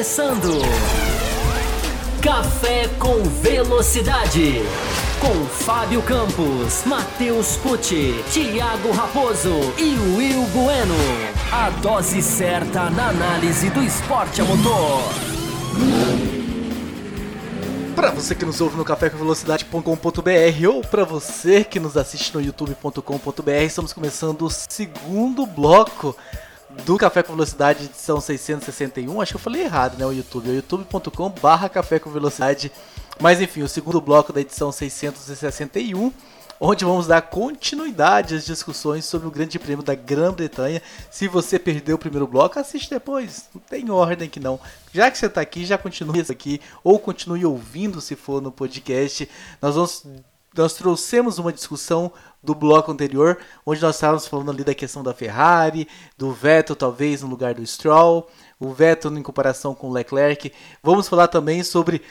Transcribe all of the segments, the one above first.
começando. Café com Velocidade. Com Fábio Campos, Matheus Pucci, Thiago Raposo e Will Bueno. A dose certa na análise do esporte a motor. Para você que nos ouve no cafécomvelocidade.com.br ou para você que nos assiste no youtube.com.br, estamos começando o segundo bloco do Café com Velocidade, edição 661. Acho que eu falei errado, né? O YouTube. É youtube.com barra Café com Velocidade. Mas enfim, o segundo bloco da edição 661, onde vamos dar continuidade às discussões sobre o Grande Prêmio da Grã-Bretanha. Se você perdeu o primeiro bloco, assiste depois. Não tem ordem que não. Já que você está aqui, já continue aqui, ou continue ouvindo se for no podcast. Nós vamos nós trouxemos uma discussão do bloco anterior, onde nós estávamos falando ali da questão da Ferrari, do Vettel talvez no lugar do Stroll, o Vettel em comparação com o Leclerc. Vamos falar também sobre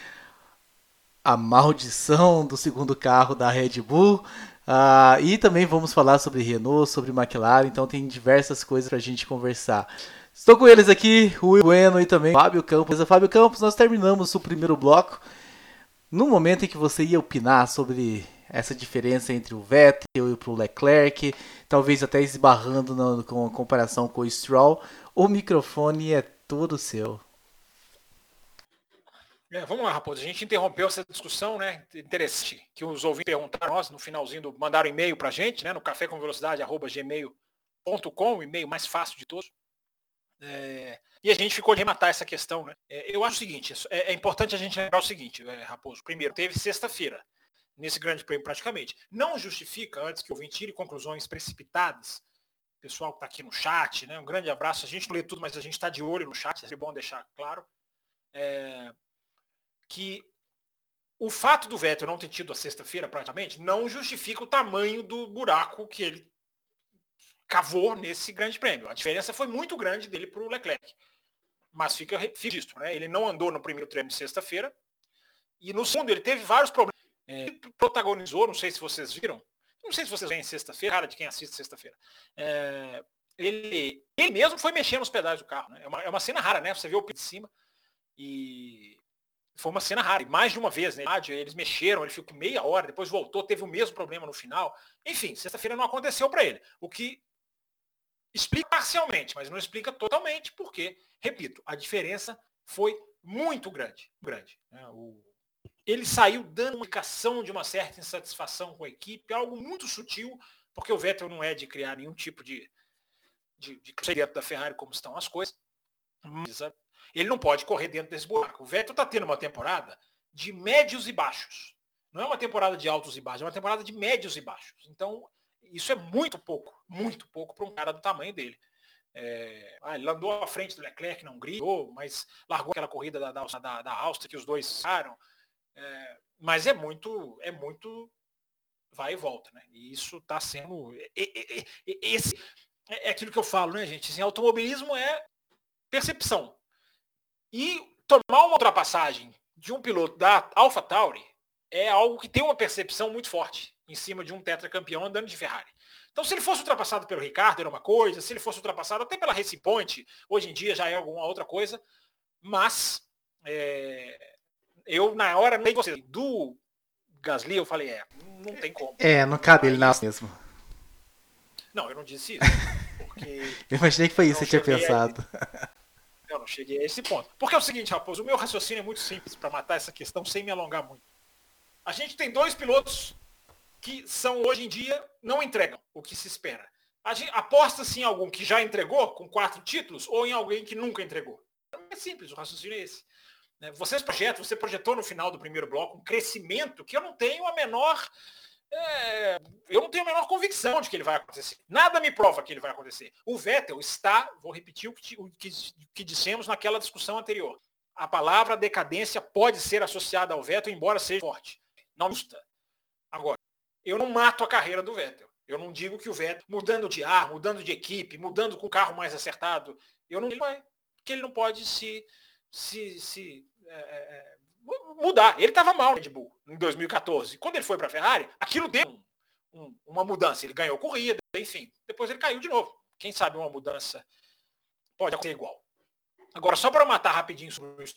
a maldição do segundo carro da Red Bull. Uh, e também vamos falar sobre Renault, sobre McLaren, então tem diversas coisas para a gente conversar. Estou com eles aqui, o Will Bueno e também Fábio Campos. Fábio Campos, nós terminamos o primeiro bloco no momento em que você ia opinar sobre essa diferença entre o Vettel e o Leclerc, talvez até esbarrando na, com a comparação com o Stroll, o microfone é todo seu. É, vamos lá, Raposo. A gente interrompeu essa discussão, né? Interessante, que os ouvintes perguntaram nós no finalzinho do. mandaram e-mail pra gente, né? No café com velocidade, arroba gmail.com, o e-mail mais fácil de todos. É, e a gente ficou de rematar essa questão, né? É, eu acho o seguinte, é, é, importante a gente lembrar o seguinte, é, Raposo. Primeiro, teve sexta-feira, nesse grande prêmio praticamente. Não justifica, antes que eu vim tire conclusões precipitadas, pessoal que está aqui no chat, né? Um grande abraço. A gente não lê tudo, mas a gente está de olho no chat, é bom deixar claro. É, que o fato do Vettel não ter tido a sexta-feira praticamente não justifica o tamanho do buraco que ele cavou nesse grande prêmio. A diferença foi muito grande dele para o Leclerc. Mas fica registro, né? Ele não andou no primeiro treino de sexta-feira. E no segundo ele teve vários problemas. É, protagonizou, não sei se vocês viram. Não sei se vocês veem sexta-feira, cara de quem assiste sexta-feira. É, ele, ele mesmo foi mexendo nos pedais do carro. Né? É, uma, é uma cena rara, né? Você vê o pé de cima. E foi uma cena rara. E mais de uma vez, né? Eles mexeram, ele ficou meia hora, depois voltou, teve o mesmo problema no final. Enfim, sexta-feira não aconteceu para ele. O que explica parcialmente, mas não explica totalmente, porque, repito, a diferença foi muito grande. grande né? o... Ele saiu dando uma indicação de uma certa insatisfação com a equipe, algo muito sutil, porque o Vettel não é de criar nenhum tipo de, de, de da Ferrari como estão as coisas. Mas ele não pode correr dentro desse buraco. O Vettel está tendo uma temporada de médios e baixos. Não é uma temporada de altos e baixos, é uma temporada de médios e baixos. Então, isso é muito pouco, muito pouco para um cara do tamanho dele. É, ah, ele andou à frente do Leclerc na Hungria, mas largou aquela corrida da, da, da Áustria que os dois ficaram. É, mas é muito, é muito vai e volta, né? E isso está sendo. Esse, é, é aquilo que eu falo, né, gente? Assim, automobilismo é percepção. E tomar uma ultrapassagem de um piloto da AlphaTauri é algo que tem uma percepção muito forte em cima de um tetracampeão andando de Ferrari. Então, se ele fosse ultrapassado pelo Ricardo, era uma coisa, se ele fosse ultrapassado até pela Race Point, hoje em dia já é alguma outra coisa, mas é, eu, na hora, nem você, do Gasly, eu falei, é, não tem como. É, não cabe ele nasce mesmo. Não, eu não disse isso. Porque eu imaginei que foi isso que você tinha pensado. A... Eu não cheguei a esse ponto. Porque é o seguinte, Raposo, o meu raciocínio é muito simples para matar essa questão sem me alongar muito. A gente tem dois pilotos que são hoje em dia não entregam o que se espera. A gente aposta-se em algum que já entregou com quatro títulos ou em alguém que nunca entregou. É simples, o raciocínio é esse. Né? Vocês projetam, você projetou no final do primeiro bloco um crescimento que eu não tenho a menor. É, eu não tenho a menor convicção de que ele vai acontecer. Nada me prova que ele vai acontecer. O Vettel está, vou repetir o que, o que, que dissemos naquela discussão anterior. A palavra decadência pode ser associada ao Vettel, embora seja forte. Não custa. Agora, eu não mato a carreira do Vettel. Eu não digo que o Vettel, mudando de ar, mudando de equipe, mudando com o carro mais acertado, eu não digo que ele não pode se, se, se é, é, é mudar. Ele estava mal no Red Bull em 2014. Quando ele foi para a Ferrari, aquilo deu um, um, uma mudança. Ele ganhou corrida, enfim. Depois ele caiu de novo. Quem sabe uma mudança pode acontecer igual. Agora, só para matar rapidinho sobre isso,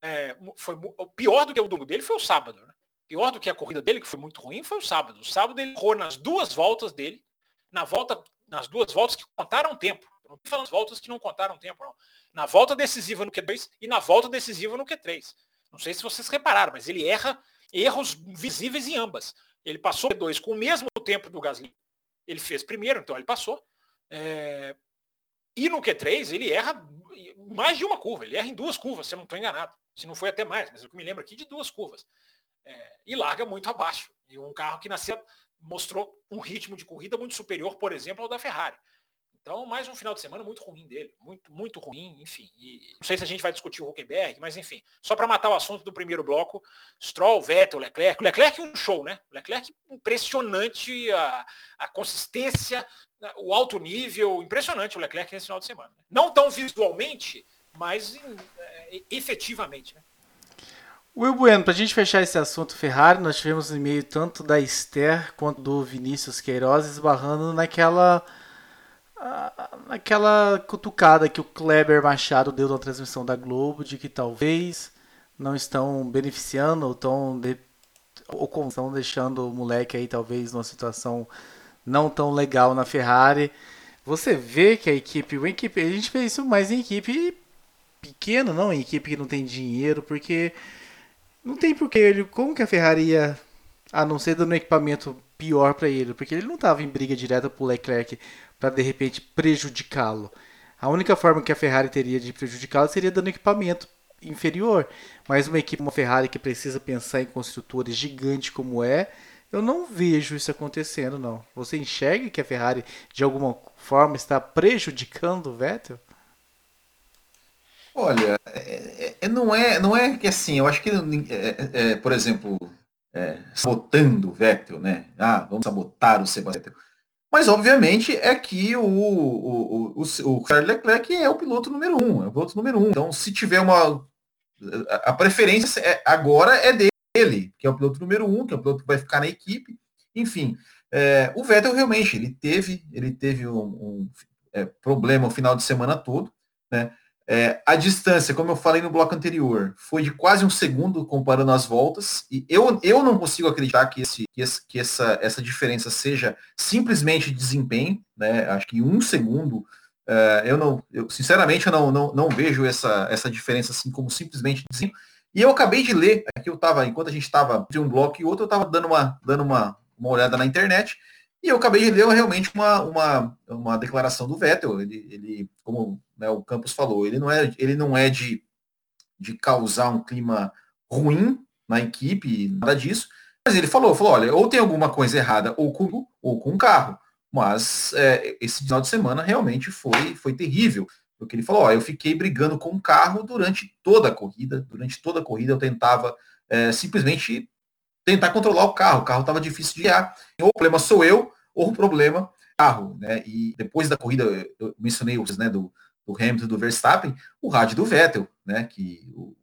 é, foi o pior do que o domingo dele foi o sábado. Né? Pior do que a corrida dele, que foi muito ruim, foi o sábado. O sábado ele errou nas duas voltas dele, na volta, nas duas voltas que contaram tempo. não estou falando voltas que não contaram tempo, não. Na volta decisiva no Q2 e na volta decisiva no Q3. Não sei se vocês repararam, mas ele erra erros visíveis em ambas. Ele passou Q2 com o mesmo tempo do Gasly. Ele fez primeiro, então ele passou. É... E no Q3 ele erra mais de uma curva. Ele erra em duas curvas, se eu não estou enganado. Se não foi até mais, mas eu me lembro aqui de duas curvas. É... E larga muito abaixo. E um carro que nasceu mostrou um ritmo de corrida muito superior, por exemplo, ao da Ferrari. Então, mais um final de semana muito ruim dele. Muito, muito ruim, enfim. E não sei se a gente vai discutir o Huckenberg, mas enfim. Só para matar o assunto do primeiro bloco, Stroll, Vettel, Leclerc. Leclerc é um show, né? Leclerc impressionante, a, a consistência, o alto nível, impressionante o Leclerc nesse final de semana. Não tão visualmente, mas é, efetivamente, né? Will Bueno, para a gente fechar esse assunto Ferrari, nós tivemos e-mail tanto da Esther quanto do Vinícius Queiroz esbarrando naquela naquela cutucada que o Kleber Machado deu na transmissão da Globo de que talvez não estão beneficiando ou estão, de, ou estão deixando o moleque aí talvez numa situação não tão legal na Ferrari. Você vê que a equipe, uma equipe, a gente vê isso mais em equipe pequena, não em equipe que não tem dinheiro, porque não tem porquê ele, como que a Ferrari ia, a não ser dando um equipamento pior para ele, porque ele não estava em briga direta com o Leclerc para de repente prejudicá-lo. A única forma que a Ferrari teria de prejudicá-lo seria dando equipamento inferior. Mas uma equipe como a Ferrari que precisa pensar em construtores gigante como é, eu não vejo isso acontecendo, não. Você enxerga que a Ferrari de alguma forma está prejudicando o Vettel? Olha, é, é, não é, não é que assim. Eu acho que, é, é, por exemplo, é, sabotando o Vettel, né? Ah, vamos sabotar o Sebastião. Mas, obviamente, é que o, o, o, o Charles Leclerc é o piloto número um, é o piloto número um. Então, se tiver uma. A preferência é, agora é dele, que é o piloto número um, que é o piloto que vai ficar na equipe. Enfim, é, o Vettel realmente ele teve, ele teve um, um é, problema o final de semana todo, né? É, a distância, como eu falei no bloco anterior, foi de quase um segundo comparando as voltas. E eu, eu não consigo acreditar que, esse, que, esse, que essa, essa diferença seja simplesmente desempenho. Né? Acho que um segundo, é, eu não, eu, sinceramente, eu não, não, não vejo essa, essa diferença assim como simplesmente desempenho. E eu acabei de ler, aqui eu estava, enquanto a gente estava de um bloco e outro, eu estava dando, uma, dando uma, uma olhada na internet. E eu acabei de ler realmente uma, uma, uma declaração do Vettel. Ele, ele como né, o Campos falou, ele não é, ele não é de, de causar um clima ruim na equipe, nada disso. Mas ele falou, falou, olha, ou tem alguma coisa errada ou com ou com o carro. Mas é, esse final de semana realmente foi, foi terrível. Porque ele falou, ó, eu fiquei brigando com o carro durante toda a corrida. Durante toda a corrida eu tentava é, simplesmente tentar controlar o carro. O carro estava difícil de guiar. Ou o problema sou eu, ou o problema carro. Né? E depois da corrida, eu mencionei né, do, do Hamilton do Verstappen, o rádio do Vettel, né? Que o,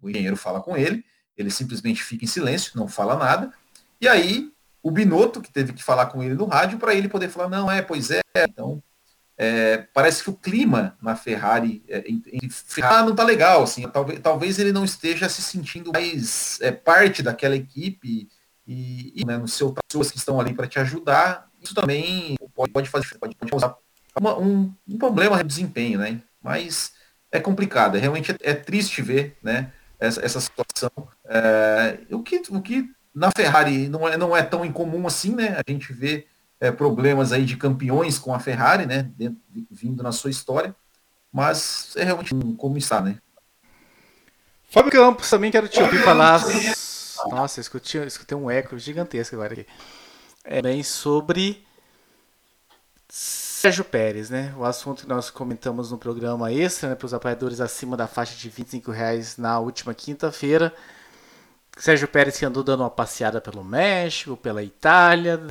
o, engenheiro fala com ele, ele simplesmente fica em silêncio, não fala nada. E aí o Binotto que teve que falar com ele no rádio para ele poder falar, não, é, pois é. Então, é, parece que o clima na Ferrari, é, Ferrari não tá legal, assim, talvez, talvez ele não esteja se sentindo mais é, parte daquela equipe e, e né, no seu pessoas que estão ali para te ajudar, isso também pode, pode fazer, pode, pode causar uma, um, um, problema de desempenho, né? Mas é complicado, é, realmente é, é triste ver, né? Essa, essa situação. É, o, que, o que na Ferrari não é, não é tão incomum assim, né? A gente vê é, problemas aí de campeões com a Ferrari, né? Dentro, vindo na sua história. Mas é realmente como está, né? Fábio Campos, também quero te ouvir falar. Nossa, escutei, escutei um eco gigantesco agora aqui. É bem sobre Sérgio Pérez, né? O assunto que nós comentamos no programa extra, né, para os apoiadores acima da faixa de 25 reais na última quinta-feira. Sérgio Pérez que andou dando uma passeada pelo México, pela Itália,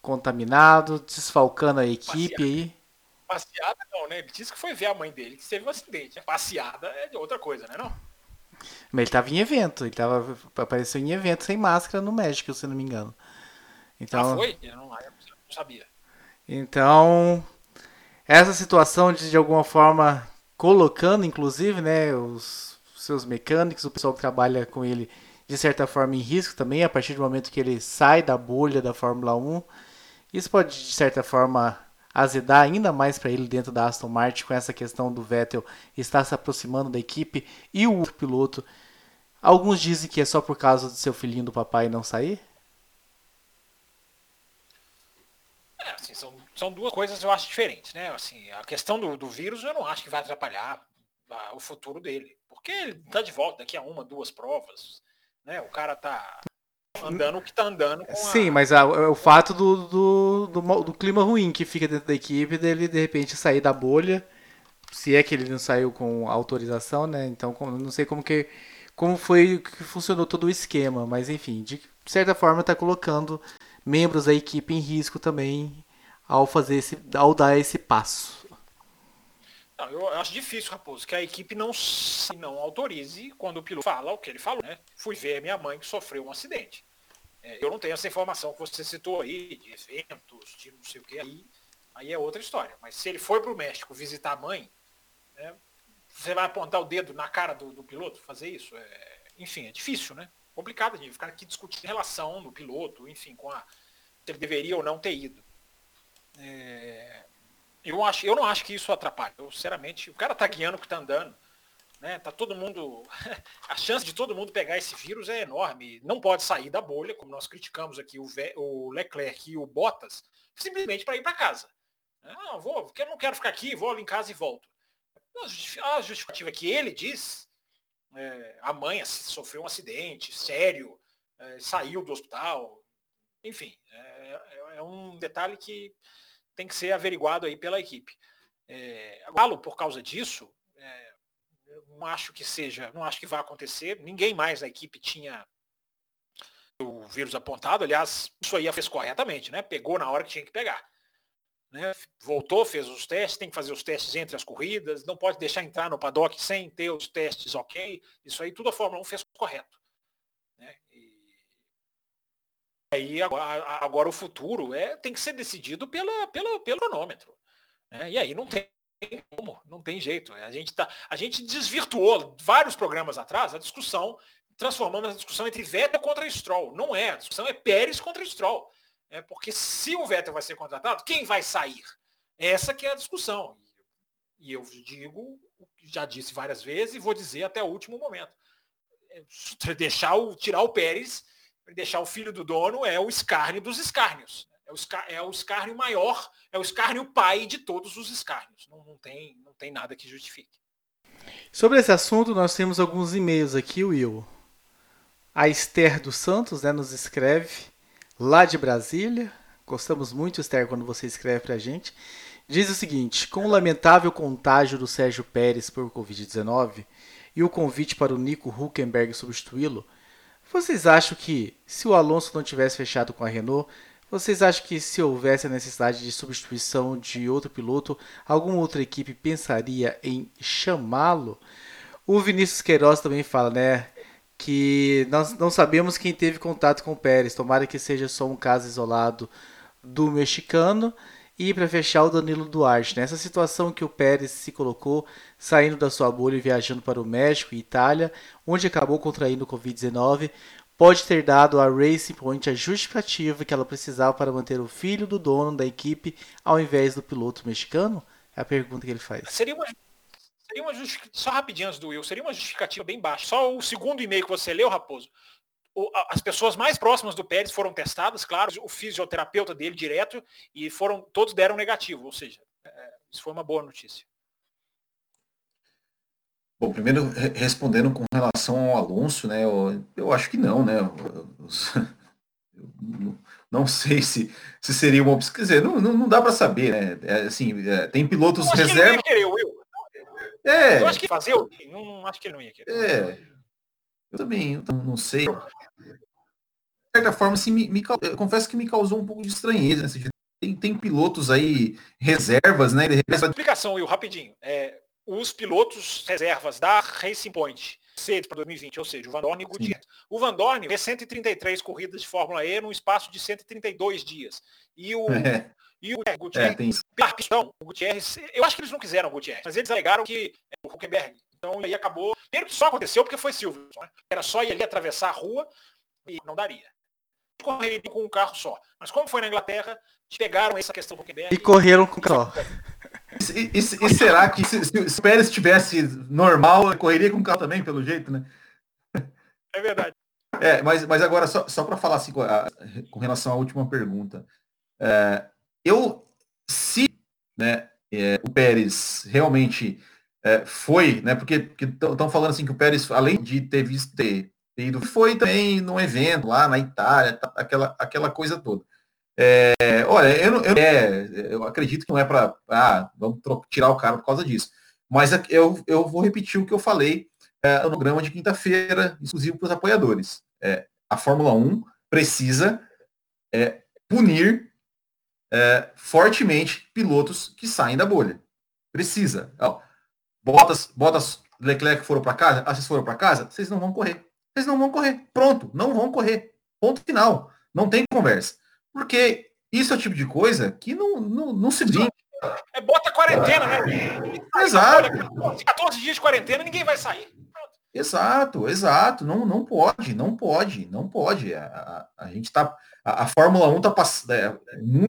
contaminado, desfalcando a equipe passeada. aí. Passeada não, né? Ele disse que foi ver a mãe dele que teve um acidente. Passeada é de outra coisa, né não? Mas ele estava em evento, ele tava, apareceu em evento sem máscara no México, se não me engano. Então, ah, foi? Eu não, eu não sabia. Então, essa situação de, de alguma forma colocando, inclusive, né, os seus mecânicos, o pessoal que trabalha com ele, de certa forma, em risco também, a partir do momento que ele sai da bolha da Fórmula 1. Isso pode, de certa forma, azedar ainda mais para ele dentro da Aston Martin com essa questão do Vettel estar se aproximando da equipe e o outro piloto. Alguns dizem que é só por causa do seu filhinho do papai não sair. É, assim, são, duas coisas eu acho diferentes, né? Assim, a questão do, do vírus eu não acho que vai atrapalhar a, o futuro dele, porque ele está de volta daqui a uma, duas provas, né? O cara tá andando o que tá andando Sim, a... mas a, o fato do, do, do, do, clima ruim que fica dentro da equipe, dele de repente sair da bolha, se é que ele não saiu com autorização, né? Então não sei como que como foi que funcionou todo o esquema, mas enfim, de certa forma está colocando membros da equipe em risco também ao fazer esse, ao dar esse passo. Não, eu acho difícil, Raposo, que a equipe não, não autorize quando o piloto fala o que ele falou, né? Fui ver minha mãe que sofreu um acidente. É, eu não tenho essa informação que você citou aí, de eventos, de não sei o que, aí, aí é outra história. Mas se ele foi para o México visitar a mãe, né, você vai apontar o dedo na cara do, do piloto, fazer isso? É, enfim, é difícil, né? Complicado de ficar aqui discutindo relação do piloto, enfim, com a. se ele deveria ou não ter ido. É, eu, acho, eu não acho que isso atrapalha. Eu, sinceramente, o cara tá guiando o que tá andando. Né? Tá todo mundo. A chance de todo mundo pegar esse vírus é enorme. Não pode sair da bolha, como nós criticamos aqui o, o Leclerc e o Bottas, simplesmente para ir para casa. Não, ah, vou, porque eu não quero ficar aqui, vou ali em casa e volto. A justificativa que ele diz, é, a mãe sofreu um acidente sério, é, saiu do hospital, enfim, é, é, é, um detalhe que tem que ser averiguado aí pela equipe. É, Galo, por causa disso, é, não acho que seja, não acho que vai acontecer. Ninguém mais da equipe tinha o vírus apontado. Aliás, isso aí fez corretamente, né? Pegou na hora que tinha que pegar. Né? Voltou, fez os testes, tem que fazer os testes entre as corridas, não pode deixar entrar no paddock sem ter os testes ok. Isso aí tudo a Fórmula 1 fez correto. Né? E aí agora, agora, o futuro é, tem que ser decidido pela, pela, pelo cronômetro. Né? E aí não tem como, não tem jeito. A gente, tá, a gente desvirtuou vários programas atrás a discussão, transformamos a discussão entre Vettel contra Stroll. Não é, a discussão é Pérez contra Stroll. É porque se o Vettel vai ser contratado, quem vai sair? Essa que é a discussão. E eu digo, já disse várias vezes e vou dizer até o último momento. É, deixar o, tirar o Pérez, deixar o filho do dono é o escárnio dos escárnios. É o, é o escárnio maior, é o escárnio pai de todos os escárnios. Não, não, tem, não tem nada que justifique. Sobre esse assunto, nós temos alguns e-mails aqui, Will. A Esther dos Santos né, nos escreve lá de Brasília. Gostamos muito, Esther, quando você escreve para a gente. Diz o seguinte: com o lamentável contágio do Sérgio Pérez por Covid-19 e o convite para o Nico Huckenberg substituí-lo, vocês acham que, se o Alonso não tivesse fechado com a Renault, vocês acham que se houvesse a necessidade de substituição de outro piloto, alguma outra equipe pensaria em chamá-lo? O Vinícius Queiroz também fala, né? que nós não sabemos quem teve contato com o Pérez. Tomara que seja só um caso isolado do mexicano. E para fechar, o Danilo Duarte. Nessa situação que o Pérez se colocou, saindo da sua bolha e viajando para o México e Itália, onde acabou contraindo o Covid-19, pode ter dado a Racing Point a justificativa que ela precisava para manter o filho do dono da equipe ao invés do piloto mexicano? É a pergunta que ele faz. Seria uma seria uma só rapidinho antes do Will, seria uma justificativa bem baixa. Só o segundo e-mail que você leu, Raposo, as pessoas mais próximas do Pérez foram testadas, claro, o fisioterapeuta dele direto, e foram todos deram negativo, ou seja, é, isso foi uma boa notícia. Bom, primeiro respondendo com relação ao Alonso, né? Eu, eu acho que não, né? Eu, não sei se, se seria uma opção. Quer dizer, não, não, não dá para saber, né? É, assim, é, tem pilotos reserva. É. Eu acho que fazer, eu não acho que ele não ia querer. É. Eu também, eu não sei. De certa forma, assim, me, me, eu confesso que me causou um pouco de estranheza nesse tem, tem pilotos aí, reservas, né? Explicação, Will, rapidinho. É, os pilotos reservas da Racing Point Mercedes para 2020, ou seja, o Van Dorn e o Gutierrez. O Van Dorn fez 133 corridas de Fórmula E num espaço de 132 dias. E o, é. e o Gutierrez, é, pela pistão, o Gutierrez, eu acho que eles não quiseram o Gutierrez, mas eles alegaram que é, o Huckenberg. Então aí acabou. Primeiro que só aconteceu porque foi Silverson. Né? Era só ir ali atravessar a rua e não daria. Correria com um carro só. Mas como foi na Inglaterra, pegaram essa questão do Huckenberg. E correram com o carro. E, e, e, será que se, se, se o Pérez estivesse normal, correria com o carro também, pelo jeito, né? É verdade. É, mas, mas agora, só, só para falar assim, com, a, com, relação à última pergunta. É, eu, se né, é, o Pérez realmente é, foi, né, porque estão falando assim que o Pérez, além de ter visto ter, ter ido, foi também num evento lá na Itália, tá, aquela, aquela coisa toda. É, olha, eu, eu, é, eu acredito que não é para ah, vamos tirar o cara por causa disso. Mas eu, eu vou repetir o que eu falei é, no programa de quinta-feira, exclusivo para os apoiadores. É, a Fórmula 1 precisa é, punir é, fortemente pilotos que saem da bolha. Precisa. Ó, Botas, Botas, Leclerc foram para casa, vocês foram para casa, vocês não vão correr. Vocês não vão correr. Pronto, não vão correr. Ponto final. Não tem conversa. Porque isso é o tipo de coisa que não, não, não se brinca. É bota quarentena, né? Exato. 14 dias de quarentena, ninguém vai sair. Exato, exato. Não, não pode, não pode, não pode. A, a, a gente está. A, a, Fórmula 1 está passando, é,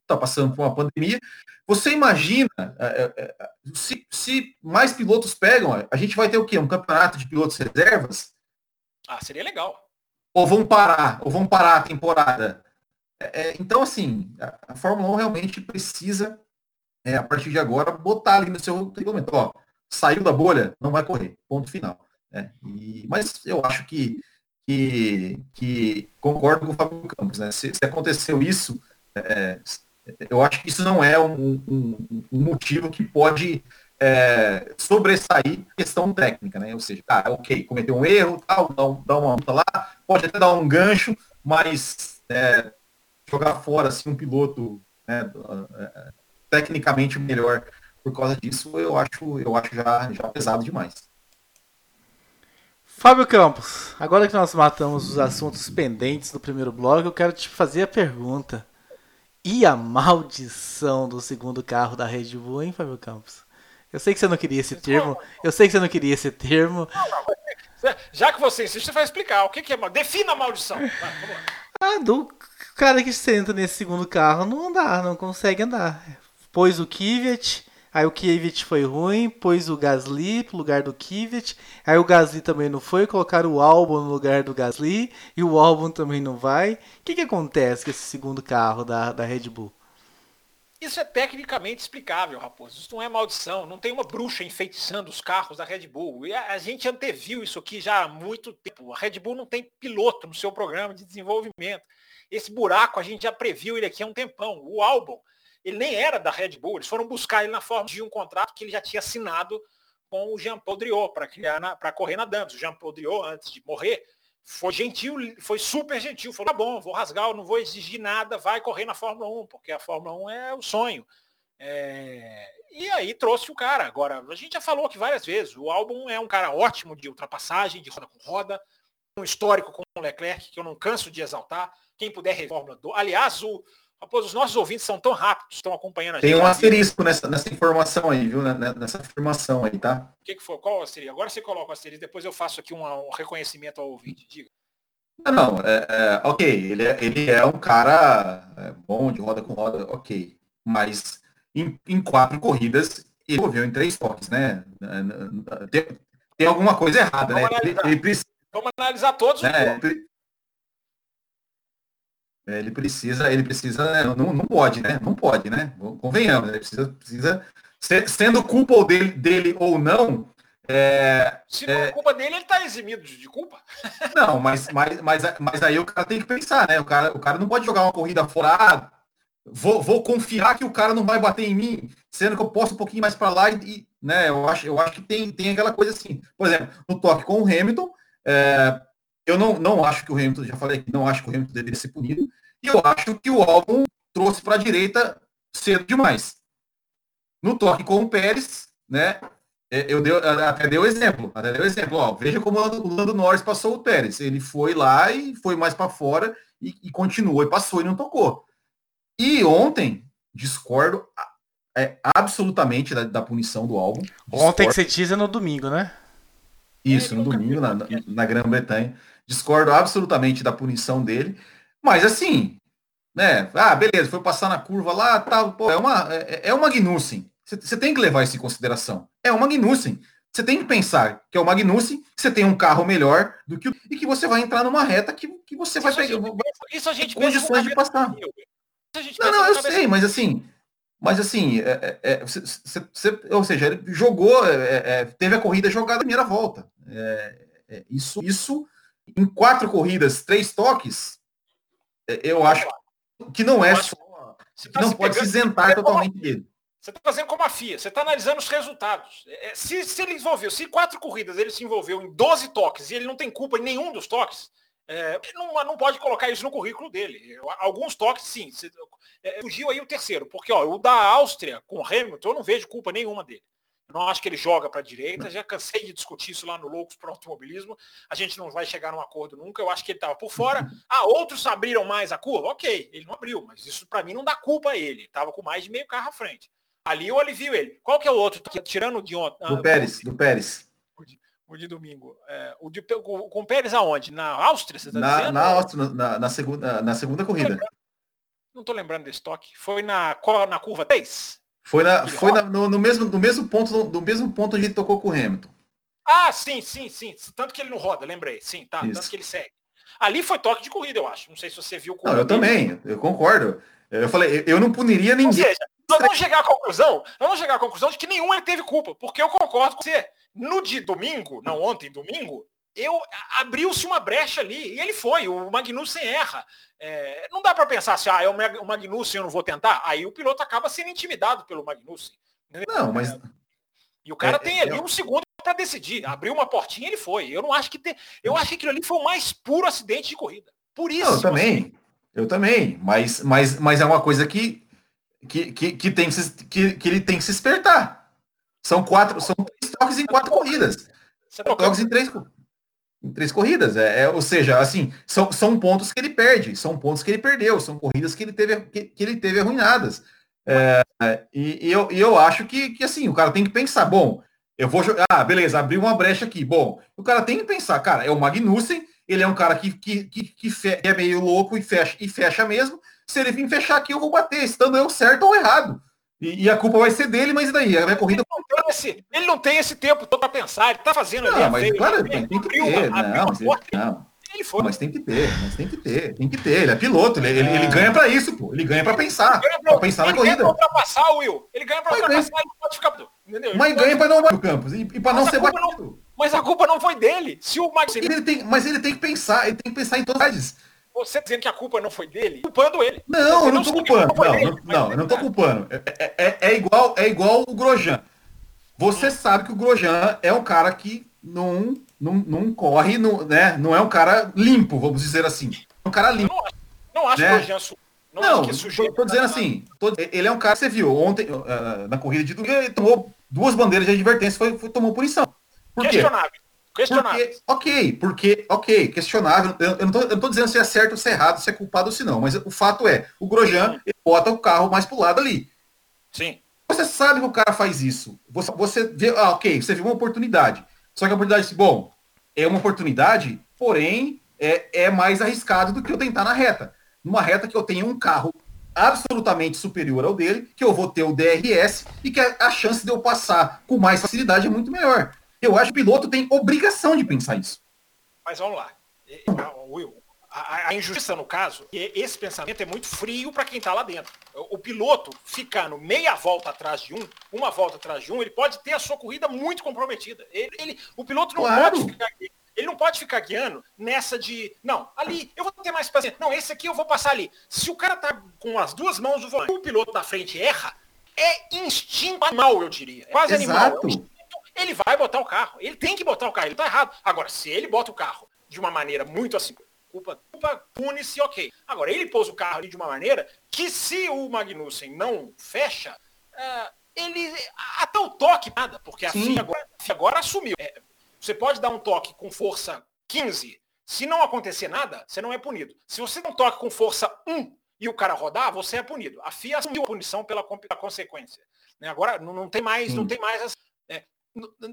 tá passando por uma pandemia. Você imagina é, é, é, se, se mais pilotos pegam, a gente vai ter o quê? Um campeonato de pilotos reservas? Ah, seria legal. Ou vão parar, ou vão parar a temporada. É, é, então, assim, a, a, Fórmula 1 realmente precisa, é, a partir de agora, botar ali no seu regulamento. Ó, saiu da bolha, não vai correr. Ponto final. É, e, mas eu acho que, que, que, concordo com o Fábio Campos. Né? Se, se aconteceu isso, é, eu acho que isso não é um, um, um motivo que pode é, sobressair questão técnica, né? Ou seja, ah, ok, cometeu um erro, tal, dá, dá uma multa lá, pode até dar um gancho, mas é, jogar fora assim, um piloto né, tecnicamente melhor por causa disso, eu acho, eu acho já, já pesado demais. Fábio Campos, agora que nós matamos os assuntos pendentes do primeiro bloco, eu quero te fazer a pergunta. E a maldição do segundo carro da Red Bull, hein, Fábio Campos? Eu sei que você não queria esse termo. Eu sei que você não queria esse termo. Já que você insiste, você vai explicar. O que, que é Defina a maldição. ah, do cara que senta nesse segundo carro não andar, não consegue andar. Pôs o Kvyat, aí o Kvyat foi ruim, pôs o Gasly pro lugar do Kvyat, aí o Gasly também não foi, colocaram o Albon no lugar do Gasly, e o Albon também não vai. O que, que acontece com esse segundo carro da, da Red Bull? Isso é tecnicamente explicável, Raposo. Isso não é maldição. Não tem uma bruxa enfeitiçando os carros da Red Bull. E a, a gente anteviu isso aqui já há muito tempo. A Red Bull não tem piloto no seu programa de desenvolvimento. Esse buraco a gente já previu ele aqui há um tempão. O álbum, ele nem era da Red Bull, eles foram buscar ele na forma de um contrato que ele já tinha assinado com o Jean-Paul Driot para correr na Dams. O Jean-Paul antes de morrer, foi gentil, foi super gentil. Falou, tá bom, vou rasgar, não vou exigir nada, vai correr na Fórmula 1, porque a Fórmula 1 é o sonho. É... E aí trouxe o cara. Agora, a gente já falou aqui várias vezes, o álbum é um cara ótimo de ultrapassagem, de roda com roda, um histórico com o Leclerc, que eu não canso de exaltar. Quem puder rever Fórmula 2. Aliás, o, Rapaz, os nossos ouvintes são tão rápidos, estão acompanhando a gente. Tem um asterisco nessa, nessa informação aí, viu? Nessa afirmação aí, tá? O que, que foi? Qual o asterisco? Agora você coloca o asterisco, depois eu faço aqui um, um reconhecimento ao ouvinte. Diga. Não, é, é, ok, ele é, ele é um cara é, bom de roda com roda, ok. Mas em, em quatro corridas, ele moveu em três toques, né? Tem, tem alguma coisa errada, Vamos né? Analisar. Ele, ele precisa, Vamos analisar todos. Né? É, ele precisa, ele precisa, né? não, não pode, né? Não pode, né? Convenhamos, ele precisa, precisa sendo culpa dele, dele ou não. É, Se não é culpa dele, ele está eximido de culpa. Não, mas, mas, mas, mas aí o cara tem que pensar, né? O cara, o cara não pode jogar uma corrida fora. Ah, vou, vou confiar que o cara não vai bater em mim, sendo que eu posso um pouquinho mais para lá e, né? Eu acho, eu acho que tem, tem aquela coisa assim. Por exemplo, no toque com o Hamilton, é, eu não, não acho que o Hamilton, já falei que não acho que o Hamilton deveria ser punido. E eu acho que o álbum trouxe para a direita cedo demais. No toque com o Pérez, né? é, eu deu, até deu exemplo, até deu exemplo, ó, veja como o Lando Norris passou o Pérez, ele foi lá e foi mais para fora e, e, continuou, e passou e não tocou. E ontem, discordo é, absolutamente da, da punição do álbum. Discordo. Ontem que você diz é no domingo, né? Isso, no domingo, na, na Grã-Bretanha. Discordo absolutamente da punição dele, mas assim, né? Ah, beleza, foi passar na curva lá, tal, pô, é uma, é, é uma Magnussen. Você tem que levar isso em consideração. É o Magnussen. Você tem que pensar que é o Magnussen, você tem um carro melhor do que o, e que você vai entrar numa reta que, que você vai pegar isso a gente condições de passar. Não, não, eu sei, mas assim, mas assim, é, é, cê, cê, cê, ou seja, ele jogou, é, é teve a corrida jogada na primeira volta. É, é, isso, isso em quatro corridas, três toques, eu acho que não é só, que tá não pode se isentar totalmente dele. Você está fazendo como a FIA, você está analisando os resultados. É, se, se, ele envolveu, se quatro corridas ele se envolveu em 12 toques e ele não tem culpa em nenhum dos toques, é, não, não pode colocar isso no currículo dele. Alguns toques, sim. Você, é, fugiu aí o terceiro, porque ó, o da Áustria com o Hamilton, eu não vejo culpa nenhuma dele. Não acho que ele joga para a direita, já cansei de discutir isso lá no Loucos para o Automobilismo. A gente não vai chegar num acordo nunca. Eu acho que ele estava por fora. Ah, outros abriram mais a curva? Ok, ele não abriu, mas isso para mim não dá culpa a ele. Estava com mais de meio carro à frente. Ali eu alivio ele. Qual que é o outro? Tirando o de ontem. Do ah, Pérez, do Pérez. O de, o de domingo. É, o de, com o Pérez aonde? Na Áustria, você tá na, dizendo? Na Áustria, na, na, segunda, na segunda corrida. Não estou lembrando desse toque. Foi na, na curva 3? Foi, na, foi na, no, no, mesmo, no mesmo ponto no, no mesmo ponto onde ele tocou com o Hamilton. Ah, sim, sim, sim. Tanto que ele não roda, lembrei. Sim, tá. Isso. Tanto que ele segue. Ali foi toque de corrida, eu acho. Não sei se você viu. Não, eu também. Eu concordo. Eu falei, eu não puniria ninguém. Ou seja, nós vamos chegar à conclusão, vamos chegar à conclusão de que nenhum ele teve culpa, porque eu concordo com você. No de domingo, não ontem, domingo, eu abriu-se uma brecha ali e ele foi. O Magnussen erra. É, não dá para pensar assim, ah, é o Magnussen, eu não vou tentar. Aí o piloto acaba sendo intimidado pelo Magnussen. Não, mas e o cara é, tem ali é... um segundo para decidir. Abriu uma portinha, ele foi. Eu não acho que tem. Eu acho que aquilo ali foi o mais puro acidente de corrida. Por isso. eu também. Eu também. Mas, mas, mas é uma coisa que que, que, que, tem que, se, que, que ele tem que se espertar. São quatro, são três toques em quatro corridas. Toques em três, em três corridas. É, é, ou seja, assim, são, são pontos que ele perde, são pontos que ele perdeu, são corridas que ele teve, que, que ele teve arruinadas. É, e, e, eu, e eu acho que, que assim, o cara tem que pensar, bom, eu vou jogar. Ah, beleza, abriu uma brecha aqui. Bom, o cara tem que pensar, cara, é o Magnussen, ele é um cara que, que, que, que, fe, que é meio louco e fecha, e fecha mesmo se ele vir fechar aqui, eu vou bater, estando eu certo ou errado. E, e, a culpa vai ser dele, mas daí? A corrida. Ele não tem esse, ele não tem esse tempo todo para pensar, ele tá fazendo não, ali. Mas, claro, tem, tem que ter. Uma, não, mas ele, não. Ele foi. Mas tem que ter, mas tem que ter, tem que ter. Ele é piloto, ele, ele, ele é. ganha para isso, pô. Ele ganha para pensar. Para pensar na corrida. Ele ganha para ultrapassar, Will. Ele ganha para ultrapassar, ele pode ficar. Entendeu? Mas ganha para não o Campos e, e para não ser batido. Não, mas a culpa não foi dele. Se o Max. Ele tem, mas ele tem que pensar, ele tem que pensar em todas as você dizendo que a culpa não foi dele, culpando ele. Não, eu não tô culpando. Não, dele, não, não, eu não tô culpando. É, é, é, é, igual, é igual o Grosjean. Você hum. sabe que o Grosjean é um cara que não, não, não corre, não, né? não é um cara limpo, vamos dizer assim. É um cara limpo. Eu não acho, não acho né? Grosjean não, não tô, tô, dizendo assim, tô, ele é um cara que você viu ontem uh, na corrida de domingo, ele tomou duas bandeiras de advertência, foi, foi tomou punição. Por Questionável. Quê? Questionável. Porque, ok, porque, ok, questionável. Eu, eu, não tô dizendo se é certo ou se é errado, se é culpado ou se não, mas o fato é, o Grosjean ele bota o carro mais pro lado ali. Sim. Você sabe que o cara faz isso. Você, você vê, ah, ok, você viu uma oportunidade. Só que a oportunidade, bom, é uma oportunidade, porém, é, é mais arriscado do que eu tentar na reta. Numa reta que eu tenho um carro absolutamente superior ao dele, que eu vou ter o DRS e que a, a chance de eu passar com mais facilidade é muito melhor. Eu acho que o piloto tem obrigação de pensar isso. Mas vamos lá. Will, a, injustiça no caso, esse pensamento é muito frio para quem está lá dentro. O, piloto ficando meia volta atrás de um, uma volta atrás de um, ele pode ter a sua corrida muito comprometida. Ele, ele o piloto não claro. pode ficar ele não pode ficar guiando nessa de, não, ali, eu vou ter mais paciência. Não, esse aqui eu vou passar ali. Se o cara tá com as duas mãos do volante, o piloto da frente erra, é instinto animal, eu diria. É quase Exato. animal. É ele vai botar o carro. Ele tem que botar o carro, ele tá errado. Agora, se ele bota o carro de uma maneira muito assim, culpa, culpa pune-se, ok. Agora, ele pôs o carro ali de uma maneira que se o Magnussen não fecha, uh, ele até o toque nada, porque a FIA agora, a FIA agora assumiu. É, você pode dar um toque com força 15, se não acontecer nada, você não é punido. Se você um toque com força 1 e o cara rodar, você é punido. A FIA assumiu a punição pela, pela consequência. Né? Agora não, não, tem mais, Sim. não tem mais. É,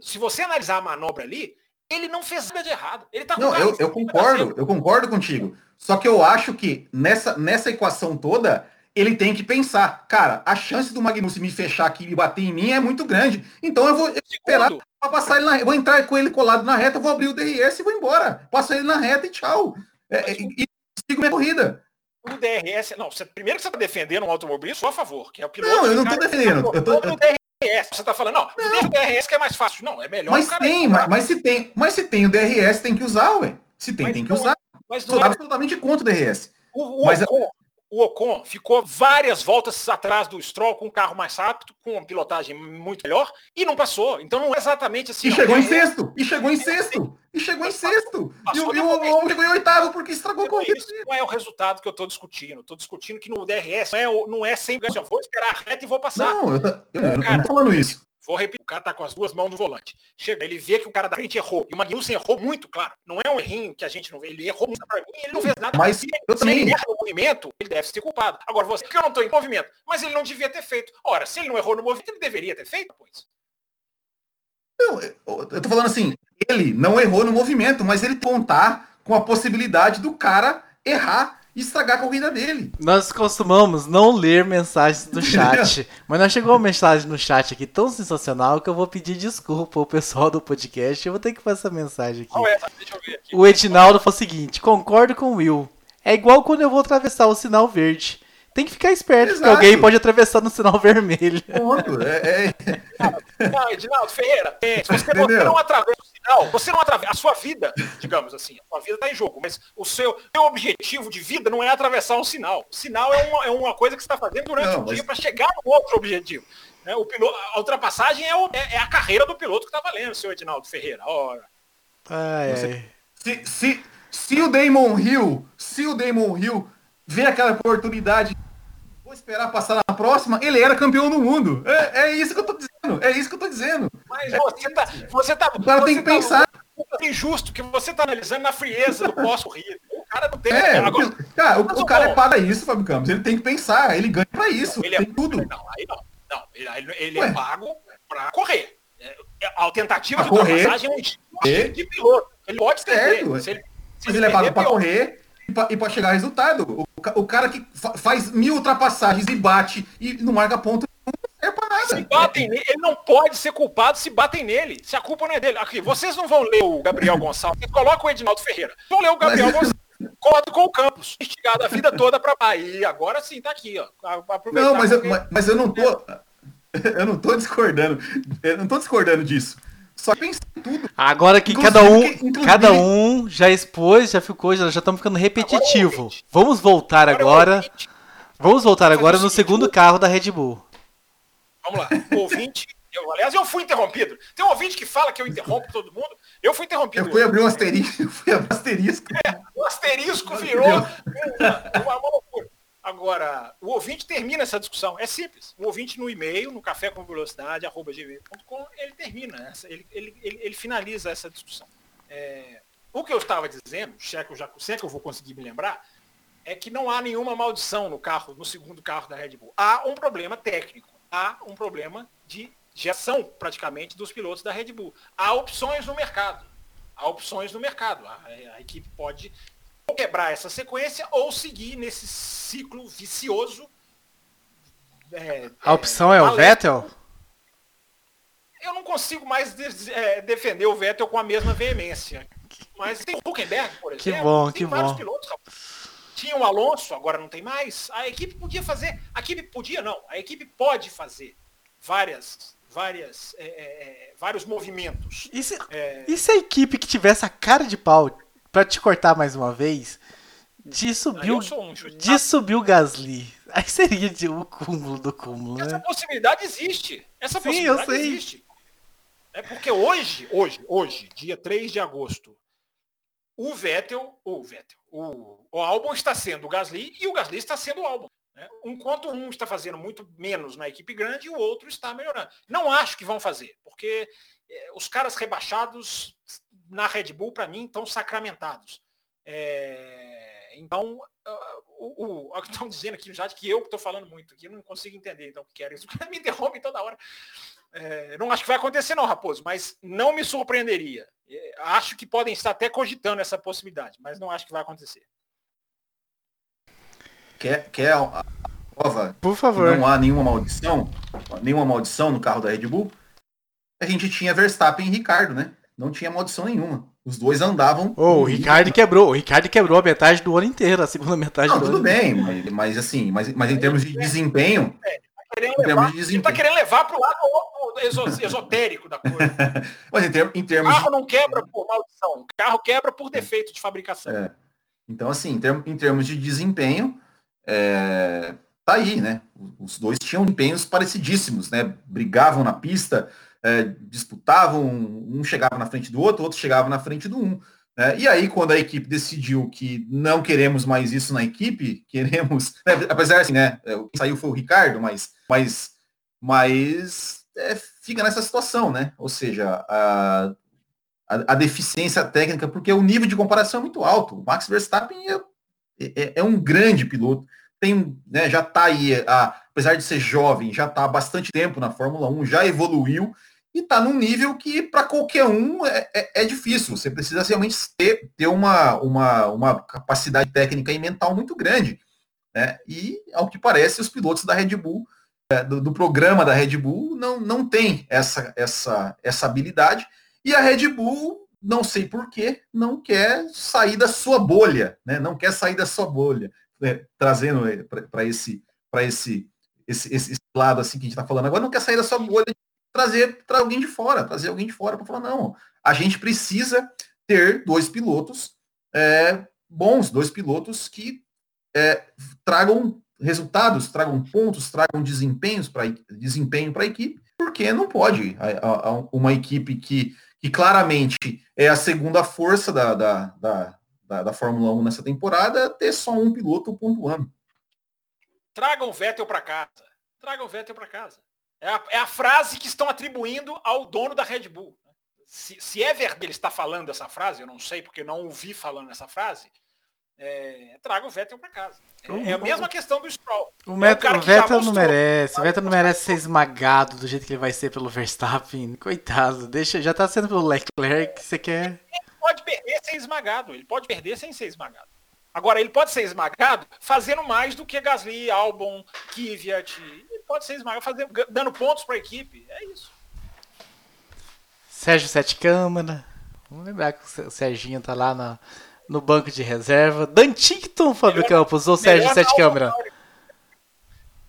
se você analisar a manobra ali, ele não fez nada de errado. Ele tá Não, eu, eu concordo, eu concordo contigo. Só que eu acho que nessa, nessa equação toda, ele tem que pensar, cara, a chance do Magnussen me fechar aqui e bater em mim é muito grande. Então eu vou esperar para passar ele na vou entrar com ele colado na reta, vou abrir o DRS e vou embora. Passo ele na reta e tchau. É, é, e sigo minha corrida. O DRS, não, você, primeiro que você está defendendo um automobilista, só a favor, que é o piloto. Não, eu não estou defendendo. Eu tô, eu... DRS, você está falando, não, não. o DRS que é mais fácil. Não, é melhor. Mas tem, mas, mas, se tem, mas se tem o DRS, tem que usar, ué. Se tem, mas tem que usar. Mas Sou é... absolutamente contra o DRS. O, o, mas, o, o Ocon ficou várias voltas atrás do Stroll com um carro mais rápido, com uma pilotagem muito melhor, e não passou. Então não é exatamente assim. E não. chegou em sexto! E chegou em sexto! E chegou em sexto! E, o, Ocon chegou em oitavo porque estragou a corrida. Isso não é o resultado que eu estou discutindo. Estou discutindo que no DRS não é, não é sempre assim, vou esperar a reta e vou passar. Não, eu, eu, eu não estou falando isso. Vou repetir, o cara tá com as duas mãos no volante. Chega, ele vê que o cara da frente errou. E o Magnussen errou muito, claro. Não é um errinho que a gente não vê. Ele errou muito pra mim, ele não fez nada. Mas se, eu também... ele erra no movimento, ele deve ser culpado. Agora, você, que eu não tô em movimento, mas ele não devia ter feito. Ora, se ele não errou no movimento, ele deveria ter feito, pois. Não, eu tô falando assim, ele não errou no movimento, mas ele contar com a possibilidade do cara errar e estragar a corrida dele. Nós costumamos não ler mensagens do chat, mas nós chegou uma mensagem no chat aqui tão sensacional que eu vou pedir desculpa ao pessoal do podcast. Eu vou ter que fazer essa mensagem aqui. Oh, essa? aqui. O Edinaldo falou o seguinte: concordo com o Will. É igual quando eu vou atravessar o sinal verde. Tem que ficar esperto, Exato. porque alguém pode atravessar no sinal vermelho. Ponto. É, é... Não, Edinaldo Ferreira, é, se você, você não atravessa o sinal, você não atravessa. A sua vida, digamos assim, a sua vida está em jogo, mas o seu, seu objetivo de vida não é atravessar um sinal. O sinal é uma, é uma coisa que você está fazendo durante não, o dia para chegar no outro objetivo. Né? O piloto, a ultrapassagem é, o, é, é, a carreira do piloto que está valendo, seu Edinaldo Ferreira. Ora. Ai, você, se, se, se o Damon Hill, se o Damon Hill vê aquela oportunidade vou esperar passar na próxima, ele era campeão do mundo. É, é isso que eu tô dizendo. É isso que eu tô dizendo. Mas você tá. Você tá o cara tem que tá, pensar. É injusto que você tá analisando na frieza do pós-corrida. O cara não tem. É, Agora, cara, o, o cara é para isso, Fábio Campos. Ele tem que pensar, ele ganha para isso. Ele é é, tudo. Não, aí não. Não, ele, ele é pago para correr. É, a tentativa pra de correr, ultrapassagem é um de piloto. Ele pode ter. Se ele, se Mas ele é pago para correr e para chegar a resultado. O, o cara que fa faz mil ultrapassagens e bate e não marca ponto, não serve para nada. Se batem nele, ele não pode ser culpado se batem nele. Se a culpa não é dele. Aqui, vocês não vão ler o Gabriel Gonçalves, colocam o Edinaldo Ferreira. Vão ler o Gabriel Mas... Gonçalves. Concordo com o Campos, instigado a vida toda para Bahia. Agora sim, tá aqui, ó. Não, mas eu, mas, mas eu não tô. Eu não tô discordando. Eu não tô discordando disso. Só pensa em tudo. Agora que cada um, que, cada um já expôs, já ficou, já estamos ficando repetitivo. Agora Vamos voltar agora. agora vamos voltar agora no segundo carro da Red Bull. Vamos lá. O ouvinte, eu, aliás, eu fui interrompido. Tem um ouvinte que fala que eu interrompo todo mundo. Eu fui interrompido. Eu fui abrir um asterisco. Eu fui abrir um asterisco. É, o asterisco virou uma, uma, uma loucura. Agora, o ouvinte termina essa discussão. É simples. O ouvinte no e-mail, no café com velocidade, arroba gmail.com, ele termina, essa, ele, ele, ele, ele, finaliza essa discussão. É, o que eu estava dizendo, se é, que eu já, se é que eu vou conseguir me lembrar, é que não há nenhuma maldição no carro, no segundo carro da Red Bull. Há um problema técnico, há um problema de gestão praticamente dos pilotos da Red Bull. Há opções no mercado. Há opções no mercado. A, a equipe pode ou quebrar essa sequência ou seguir nesse ciclo vicioso. É, a opção é, é o Vettel? Eu não consigo mais de, é, defender o Vettel com a mesma veemência. Mas tem o Huckenberg, por exemplo. Que bom, que bom. Pilotos, tinha o Alonso, agora não tem mais. A equipe podia fazer. A equipe podia, não. A equipe pode fazer várias várias, é, é, é vários movimentos. E se, é... e se a equipe que tivesse a cara de pau para te cortar mais uma vez, de subir, um de subir o Gasly. Aí seria de o cúmulo do cúmulo, Essa né? possibilidade existe. Essa Sim, possibilidade eu sei. existe. É porque hoje, hoje, hoje, dia 3 de agosto, o Vettel, o Vettel, o, o Albon está sendo o Gasly e o Gasly está sendo o Albon. Né? Um quanto um está fazendo muito menos na equipe grande e o outro está melhorando. Não acho que vão fazer, porque eh, os caras rebaixados na Red Bull, para mim, estão sacramentados. É, então, uh, o, o, estão dizendo aqui já que eu estou falando muito aqui, não consigo entender então o que querem. Isso me interrompe toda hora. É, não acho que vai acontecer não, Raposo, mas não me surpreenderia. É, acho que podem estar até cogitando essa possibilidade, mas não acho que vai acontecer. Quer, quer a prova? Por favor. Não há nenhuma maldição, nenhuma maldição no carro da Red Bull. A gente tinha Verstappen e Ricardo, né? Não tinha maldição nenhuma. Os dois andavam. Oh, o Ricardo quebrou. O Ricardo quebrou a metade do ano inteiro, a segunda metade não, do tudo ano. bem, mas, mas assim, mas, mas em termos de desempenho. É, tá em termos de desempenho. Tá querendo levar para o lado esotérico da coisa. mas em, termos, em termos. O carro não quebra por maldição. O carro quebra por defeito de fabricação. É. Então, assim, em, termos, em termos de desempenho, é, tá aí, né? Os dois tinham empenhos parecidíssimos, né? Brigavam na pista, é, disputavam, um chegava na frente do outro, outro chegava na frente do um. Né? E aí, quando a equipe decidiu que não queremos mais isso na equipe, queremos. Né? Apesar assim, né? É, quem saiu foi o Ricardo, mas, mas, mas é, fica nessa situação, né? Ou seja, a, a, a, deficiência técnica, porque o nível de comparação é muito alto. O Max Verstappen é, é, é um grande piloto tem, né, já está aí, a, apesar de ser jovem, já está há bastante tempo na Fórmula 1, já evoluiu e está num nível que para qualquer um é, é, é, difícil. Você precisa realmente ter, ter uma, uma, uma capacidade técnica e mental muito grande. Né? E, ao que parece, os pilotos da Red Bull, é, do, do, programa da Red Bull, não, não tem essa, essa, essa habilidade. E a Red Bull, não sei porquê, não quer sair da sua bolha, né? não quer sair da sua bolha né, trazendo para esse, esse, esse, esse, lado assim que a gente está falando agora, não quer sair da sua bolha trazer para alguém de fora, trazer alguém de fora para falar, não, a gente precisa ter dois pilotos é, bons, dois pilotos que é, tragam resultados, tragam pontos, tragam desempenhos para desempenho para a equipe, porque não pode a, a, uma equipe que, que claramente é a segunda força da, da, da, da, da Fórmula 1 nessa temporada ter só um piloto pontuando. Tragam o Vettel para casa. Tragam o Vettel para casa. É a, é a, frase que estão atribuindo ao dono da Red Bull. Se, se é verdade ele está falando essa frase, eu não sei porque não ouvi falando essa frase, é, traga o Vettel para casa. É, é, a mesma questão do Stroll. O, é Met, o Vettel não merece. O Vettel não merece ser esmagado do jeito que ele vai ser pelo Verstappen. Coitado, deixa, já está sendo pelo Leclerc, você quer pode perder sem esmagado. Ele pode perder sem ser esmagado. Agora, ele pode ser esmagado fazendo mais do que Gasly, Albon, Kvyat. Ele pode ser esmagado fazendo, dando pontos para a equipe. É isso. Sérgio Sete Câmara. Vamos lembrar que o Serginho tá lá na, no banco de reserva. Dantington, Fábio melhor, Campos, ou Sérgio Sete Câmara?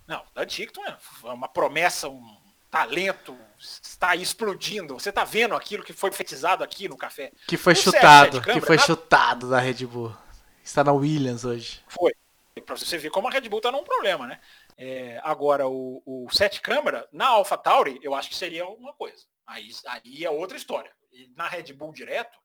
Não, Dantington é uma promessa, um talento, está explodindo. Você está vendo aquilo que foi fetizado aqui no café. Que foi o chutado, que foi chutado da Red Bull. Está na Williams hoje. Foi. Para você ver como a Red Bull está num problema, né? É, agora, o, o sete câmara, na AlphaTauri, eu acho que seria uma coisa. Aí, aí é outra história. E na Red Bull direto,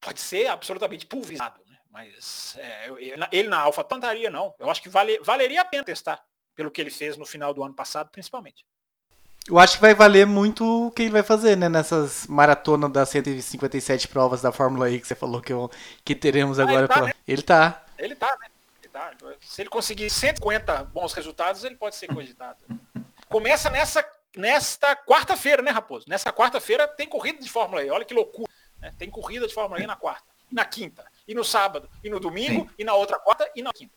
pode ser absolutamente pulverizado. Né? Mas é, ele na Alfa tantaria não. Eu acho que vale, valeria a pena testar, pelo que ele fez no final do ano passado, principalmente. Eu acho que vai valer muito o que ele vai fazer, né? Nessas maratonas das 157 provas da Fórmula E que você falou que, eu, que teremos agora. Ah, ele, tá, né? ele tá. Ele tá, né? Ele tá. Se ele conseguir 150 bons resultados, ele pode ser cogitado. Começa nessa, nesta quarta-feira, né, Raposo? Nessa quarta-feira tem corrida de Fórmula E. Olha que loucura. Né? Tem corrida de Fórmula E na quarta, e na quinta, e no sábado, e no domingo, Sim. e na outra quarta, e na quinta.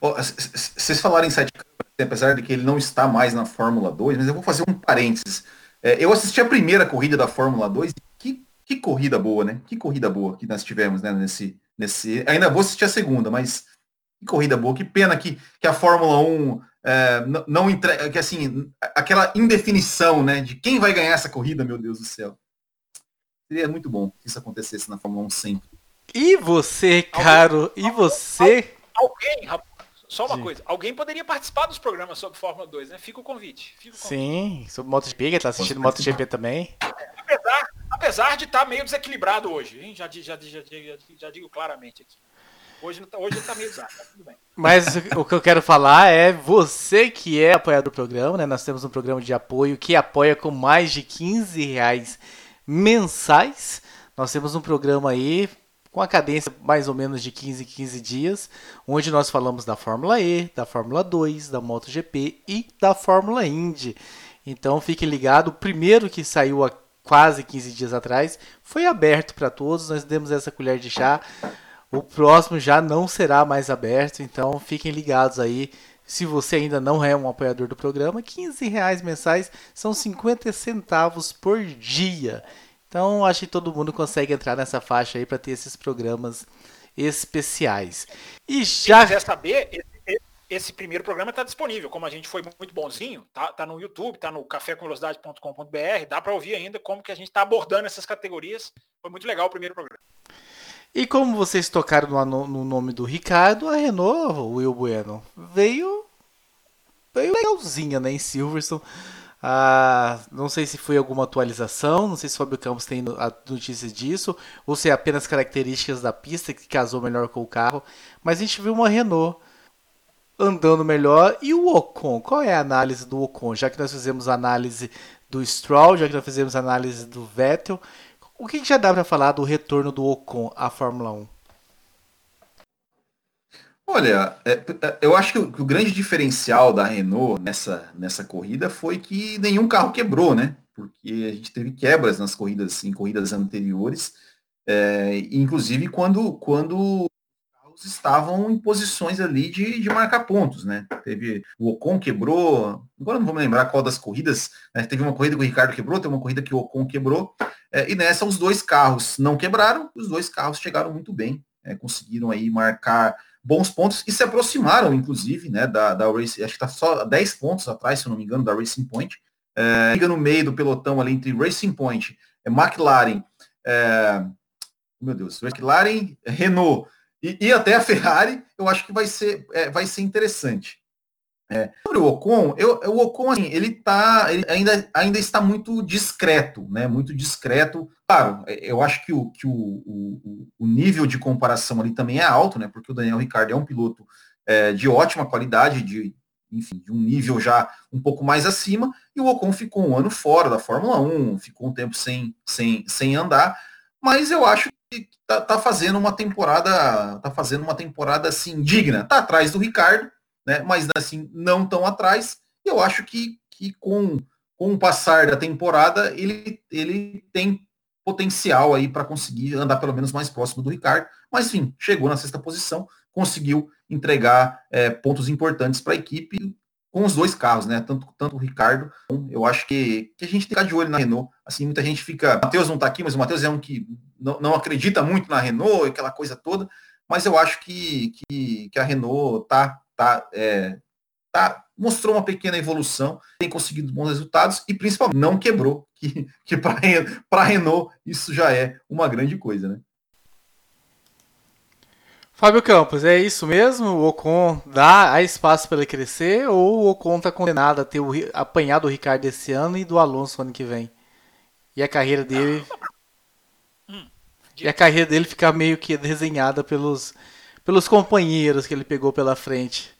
Vocês falaram em sete apesar de que ele não está mais na Fórmula 2, mas eu vou fazer um parênteses. É, eu assisti a primeira corrida da Fórmula 2 que, que corrida boa, né? Que corrida boa que nós tivemos, né? Nesse, nesse... Ainda vou assistir a segunda, mas que corrida boa. Que pena que, que a Fórmula 1 é, não entrega, que assim, aquela indefinição, né? De quem vai ganhar essa corrida, meu Deus do céu. Seria muito bom se isso acontecesse na Fórmula 1 sempre. E você, caro, e você? Alguém, rapaz só uma Sim. coisa, alguém poderia participar dos programas sobre Fórmula 2, né? Fica o convite. Fica o convite. Sim, sobre MotoGP, que tá assistindo MotoGP também. apesar, apesar de estar tá meio desequilibrado hoje, hein? Já, já, já, já, já digo claramente aqui. Hoje, hoje ele tá meio exato, tudo bem. Mas o que eu quero falar é você que é apoiador do programa, né? Nós temos um programa de apoio que apoia com mais de 15 reais mensais. Nós temos um programa aí com a cadência mais ou menos de 15 em 15 dias, onde nós falamos da Fórmula E, da Fórmula 2, da MotoGP e da Fórmula Indy. Então fique ligado, o primeiro que saiu há quase 15 dias atrás foi aberto para todos, nós demos essa colher de chá. O próximo já não será mais aberto, então fiquem ligados aí. Se você ainda não é um apoiador do programa, 15 reais mensais são 50 centavos por dia. Então acho que todo mundo consegue entrar nessa faixa aí para ter esses programas especiais. E já. Se quiser saber, esse, esse primeiro programa está disponível. Como a gente foi muito bonzinho, tá, tá no YouTube, tá no cafécomvelocidade.com.br, dá para ouvir ainda como que a gente está abordando essas categorias. Foi muito legal o primeiro programa. E como vocês tocaram no, no nome do Ricardo, a Renault, o Will Bueno, veio veio legalzinha, né, em Silverstone. Ah, não sei se foi alguma atualização, não sei se o Fábio Campos tem a notícia disso, ou se é apenas características da pista que casou melhor com o carro. Mas a gente viu uma Renault andando melhor. E o Ocon, qual é a análise do Ocon? Já que nós fizemos análise do Stroll, já que nós fizemos análise do Vettel, o que já dá para falar do retorno do Ocon à Fórmula 1? Olha, é, é, eu acho que o, grande diferencial da Renault nessa, nessa corrida foi que nenhum carro quebrou, né? Porque a gente teve quebras nas corridas, em corridas anteriores, é, inclusive quando, quando estavam em posições ali de, de marcar pontos, né? Teve o Ocon quebrou, agora não vou me lembrar qual das corridas, né? teve uma corrida que o Ricardo quebrou, teve uma corrida que o Ocon quebrou, é, e nessa os dois carros não quebraram, os dois carros chegaram muito bem, é, conseguiram aí marcar bons pontos e se aproximaram, inclusive, né, da, da Racing, acho que está só 10 pontos atrás, se eu não me engano, da Racing Point. É, liga no meio do pelotão ali entre Racing Point, é, McLaren, é, meu Deus, McLaren, Renault e, e, até a Ferrari, eu acho que vai ser, é, vai ser interessante. É, sobre o Ocon, eu, o Ocon assim, ele tá, ele ainda, ainda está muito discreto, né? Muito discreto. Claro, eu acho que, o, que o, o, o nível de comparação ali também é alto, né? Porque o Daniel Ricciardo é um piloto é, de ótima qualidade, de, enfim, de um nível já um pouco mais acima, e o Ocon ficou um ano fora da Fórmula 1, ficou um tempo sem, sem, sem andar, mas eu acho que tá, tá fazendo uma temporada, tá fazendo uma temporada assim digna. Tá atrás do Ricardo, né? mas assim, não tão atrás. E eu acho que, que com, com o passar da temporada, ele, ele tem potencial aí para conseguir andar pelo menos mais próximo do Ricardo. Mas enfim, chegou na sexta posição, conseguiu entregar é, pontos importantes para a equipe com os dois carros, né? Tanto, tanto o Ricardo, eu acho que, que a gente tem que ficar de olho na Renault. Assim, muita gente fica. Matheus não está aqui, mas o Matheus é um que não, não acredita muito na Renault, aquela coisa toda. Mas eu acho que, que, que a Renault tá tá, é, tá, mostrou uma pequena evolução, tem conseguido bons resultados e principalmente não quebrou, que, que para a Renault isso já é uma grande coisa, né? Fábio Campos, é isso mesmo? O Ocon dá espaço para ele crescer ou o Ocon está condenado a ter o, apanhado o Ricardo esse ano e do Alonso ano que vem? E a carreira dele. Hum, e a carreira dele ficar meio que desenhada pelos pelos companheiros que ele pegou pela frente.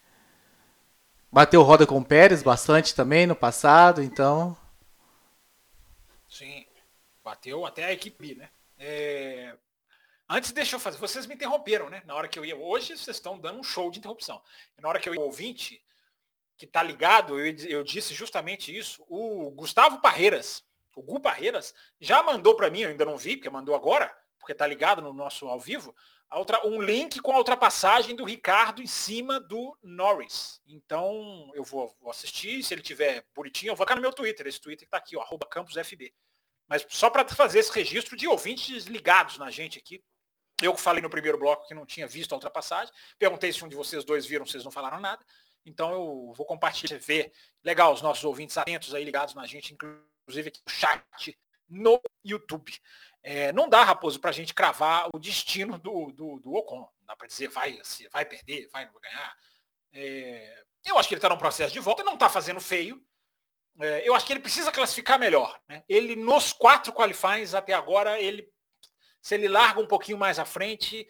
Bateu roda com o Pérez bastante também no passado, então. Sim, bateu até a equipe, né? É... Antes deixa eu fazer, vocês me interromperam, né? Na hora que eu ia, hoje vocês estão dando um show de interrupção. Na hora que eu ia ouvinte, que tá ligado, eu, eu disse justamente isso. O Gustavo Parreiras, o Gu Parreiras, já mandou para mim, eu ainda não vi, porque mandou agora, porque tá ligado no nosso ao vivo, um link com a ultrapassagem do Ricardo em cima do Norris. Então eu vou, vou assistir, se ele tiver bonitinho, eu vou ficar no meu Twitter, esse Twitter que está aqui, arroba campusfb. Mas só para fazer esse registro de ouvintes ligados na gente aqui. Eu falei no primeiro bloco que não tinha visto a ultrapassagem. Perguntei se um de vocês dois viram, vocês não falaram nada. Então eu vou compartilhar, ver. Legal, os nossos ouvintes atentos aí ligados na gente, inclusive aqui no chat no YouTube. É, não dá, Raposo, para a gente cravar o destino do, do, do Ocon. Não dá para dizer vai, vai perder, vai ganhar. É, eu acho que ele está num processo de volta, não está fazendo feio. É, eu acho que ele precisa classificar melhor. Né? Ele, nos quatro qualifies até agora, ele, se ele larga um pouquinho mais à frente,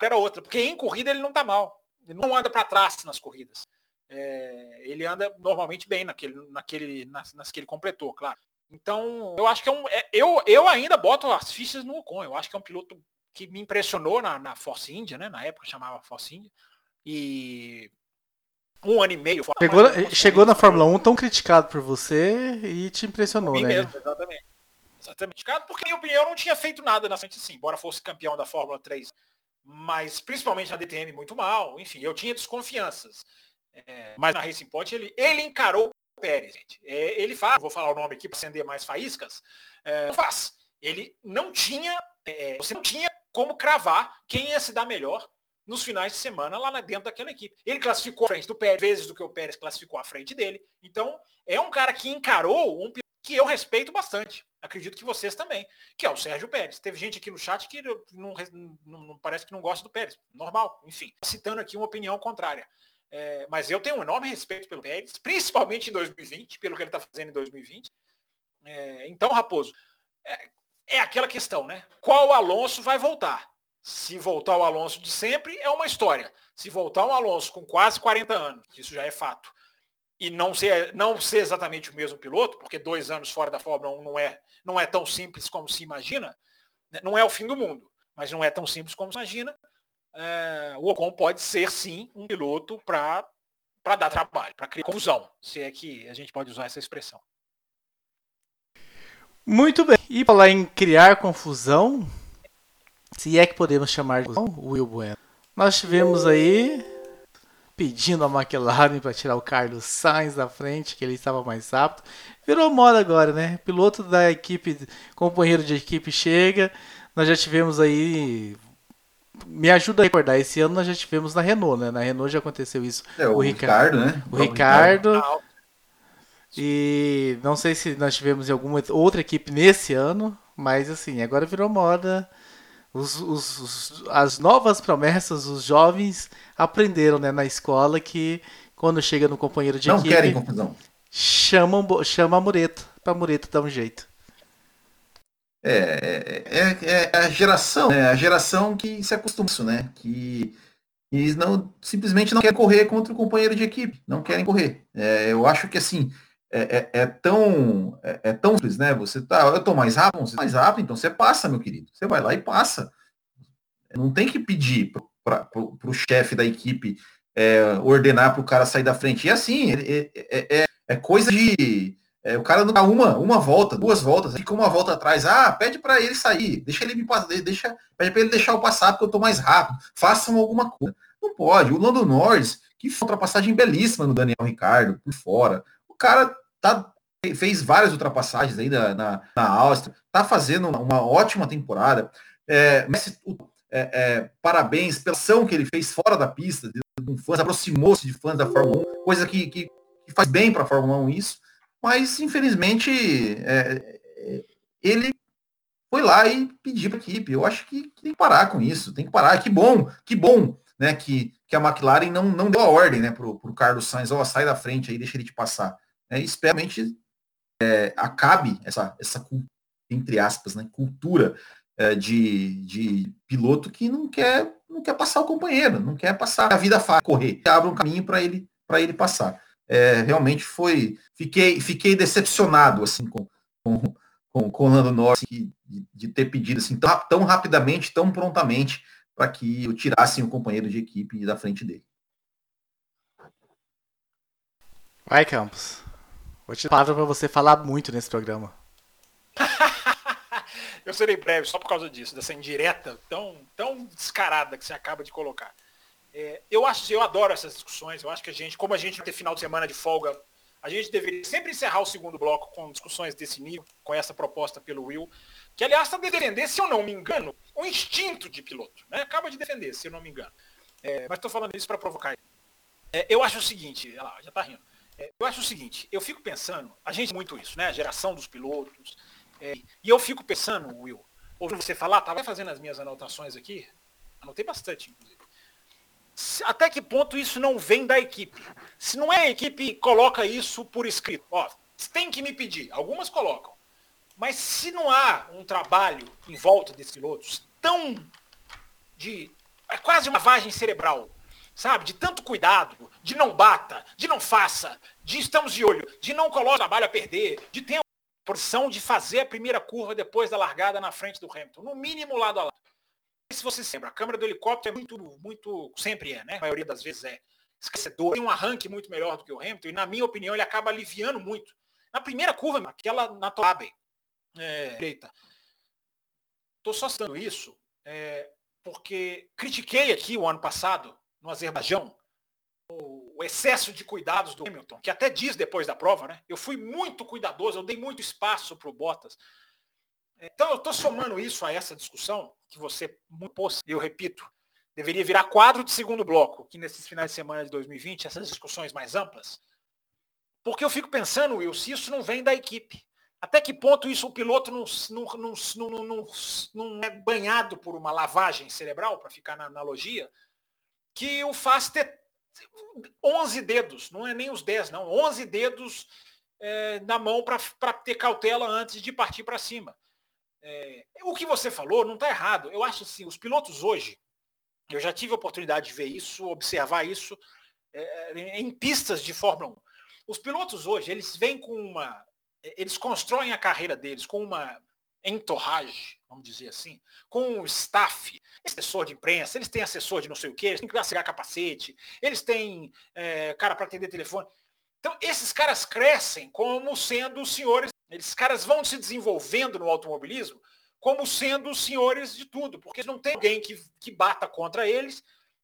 era outra, porque em corrida ele não está mal. Ele não anda para trás nas corridas. É, ele anda normalmente bem naquele, naquele, nas, nas que ele completou, claro. Então, eu acho que é um. É, eu, eu ainda boto as fichas no Ocon. Eu acho que é um piloto que me impressionou na, na Force India, né? Na época chamava Force India. E um ano e meio. Chegou, chegou na Fórmula 1 tão criticado por você e te impressionou, né? Mesmo, exatamente. Exatamente. Porque, na minha opinião, não tinha feito nada na frente assim, embora fosse campeão da Fórmula 3. Mas, principalmente na DTM, muito mal. Enfim, eu tinha desconfianças. É, mas na Racing Point, ele, ele encarou Pérez, gente. É, ele faz, vou falar o nome aqui para acender mais faíscas, é, faz. Ele não tinha, é, você não tinha como cravar quem ia se dar melhor nos finais de semana lá dentro daquela equipe. Ele classificou à frente do Pérez, vezes do que o Pérez classificou à frente dele. Então, é um cara que encarou um que eu respeito bastante. Acredito que vocês também, que é o Sérgio Pérez. Teve gente aqui no chat que não, não, não parece que não gosta do Pérez. Normal, enfim. Citando aqui uma opinião contrária. É, mas eu tenho um enorme respeito pelo Pérez, principalmente em 2020, pelo que ele está fazendo em 2020. É, então, Raposo, é, é aquela questão, né? Qual Alonso vai voltar? Se voltar o Alonso de sempre, é uma história. Se voltar um Alonso com quase 40 anos, isso já é fato, e não ser, não ser exatamente o mesmo piloto, porque dois anos fora da Fórmula 1 não é, não é tão simples como se imagina, né? não é o fim do mundo, mas não é tão simples como se imagina, é, o Ocon pode ser sim um piloto para dar trabalho, para criar confusão, se é que a gente pode usar essa expressão. Muito bem. E falar em criar confusão, se é que podemos chamar de confusão, Will Bueno. Nós tivemos aí pedindo a McLaren para tirar o Carlos Sainz da frente, que ele estava mais rápido. Virou moda agora, né? Piloto da equipe, companheiro de equipe chega. Nós já tivemos aí. Me ajuda a recordar, esse ano nós já tivemos na Renault, né? Na Renault já aconteceu isso. É, o, o Ricardo, né? O, o Ricardo. Ricardo. E não sei se nós tivemos em alguma outra equipe nesse ano, mas assim, agora virou moda. Os, os, os, as novas promessas, os jovens aprenderam né, na escola que quando chega no companheiro de não equipe. Não querem confusão. Chamam, chama a Mureta, pra Mureta dar um jeito. É, é, é, é a geração, é a geração que se acostuma isso, né? Que eles não simplesmente não querem correr contra o companheiro de equipe, não querem correr. É, eu acho que assim, é, é, é, tão é, tão simples, né? Você tá, eu tô mais rápido, você tá mais rápido, então você passa, meu querido. Você vai lá e passa. Não tem que pedir para o chefe da equipe ordenar para o cara sair da frente. E assim, é, é coisa de o cara não dá uma, uma volta, duas voltas, fica uma volta atrás. Ah, pede para ele sair, deixa ele me passar, deixa, pede para ele deixar eu passar porque eu tô mais rápido. Façam alguma coisa. Não pode. O Lando Norris, que foi uma ultrapassagem belíssima no Daniel Ricardo por fora cara tá, fez várias ultrapassagens aí na, na, na Áustria, tá fazendo uma, uma ótima temporada. É, é, é, parabéns pela ação que ele fez fora da pista, de fãs, aproximou-se de fãs da Fórmula 1, coisa que, que, que faz bem para a Fórmula 1 isso, mas infelizmente é, é, ele foi lá e pediu para a equipe. Eu acho que, tem que parar com isso, tem que parar. Que bom, que bom, né, que, que a McLaren não, não deu a ordem, né, pro, pro Carlos Sainz, ó, sai da frente aí, deixa ele te passar. É, espero é, acabe essa, essa, entre aspas, né, cultura é, de, de piloto que não quer, não quer passar o companheiro, não quer passar a vida fácil, correr, abre um caminho para ele, para ele passar. É, realmente foi, fiquei, fiquei decepcionado assim com, com, com, com o Lando Norris de, de, ter pedido assim tão, tão rapidamente, tão prontamente para que tirassem o companheiro de equipe da frente dele. Vai, Campos. Vou te dar palavra para você falar muito nesse programa. eu serei breve só por causa disso, dessa indireta tão, tão descarada que você acaba de colocar. É, eu acho, eu adoro essas discussões. Eu acho que a gente, como a gente vai ter final de semana de folga, a gente deveria sempre encerrar o segundo bloco com discussões desse nível, com essa proposta pelo Will, que aliás está defendendo, se eu não me engano, o instinto de piloto. Né? Acaba de defender, se eu não me engano. É, mas estou falando isso para provocar. É, eu acho o seguinte, lá, já está rindo. É, eu acho o seguinte, eu fico pensando, a gente muito isso, né? A geração dos pilotos. É, e eu fico pensando, Will, ouvindo você falar, estava fazendo as minhas anotações aqui, anotei bastante, inclusive. Até que ponto isso não vem da equipe? Se não é a equipe coloca isso por escrito, ó, tem que me pedir, algumas colocam. Mas se não há um trabalho em volta desses pilotos tão de é quase uma lavagem cerebral, sabe? De tanto cuidado, de não bata, de não faça, de estamos de olho, de não coloque trabalho a perder, de ter a posição de fazer a primeira curva depois da largada na frente do Hamilton, no mínimo lado a lado. Se você se lembra, a câmera do helicóptero é muito, muito, sempre é, né? A maioria das vezes é esquecedor, tem um arranque muito melhor do que o Hamilton, e na minha opinião ele acaba aliviando muito. Na primeira curva, aquela na Toabe, é, direita. Estou só citando isso é, porque critiquei aqui o ano passado, no Azerbaijão, o, o excesso de cuidados do Hamilton, que até diz depois da prova, né? Eu fui muito cuidadoso, eu dei muito espaço para o Bottas. Então eu estou somando isso a essa discussão que você eu repito, deveria virar quadro de segundo bloco, que nesses finais de semana de 2020, essas discussões mais amplas, porque eu fico pensando, Will, se isso não vem da equipe. Até que ponto isso o piloto não, não, não, não, não é banhado por uma lavagem cerebral, para ficar na analogia, que o faz ter 11 dedos, não é nem os 10, não, 11 dedos é, na mão para ter cautela antes de partir para cima. É, o que você falou não está errado. Eu acho assim, os pilotos hoje, eu já tive a oportunidade de ver isso, observar isso é, em pistas de Fórmula 1. Os pilotos hoje, eles vêm com uma. Eles constroem a carreira deles com uma entorrage, vamos dizer assim, com um staff, assessor de imprensa, eles têm assessor de não sei o que, eles têm que carregar capacete, eles têm é, cara para atender telefone. Então, esses caras crescem como sendo os senhores, esses caras vão se desenvolvendo no automobilismo como sendo os senhores de tudo, porque não tem alguém que, que bata contra eles,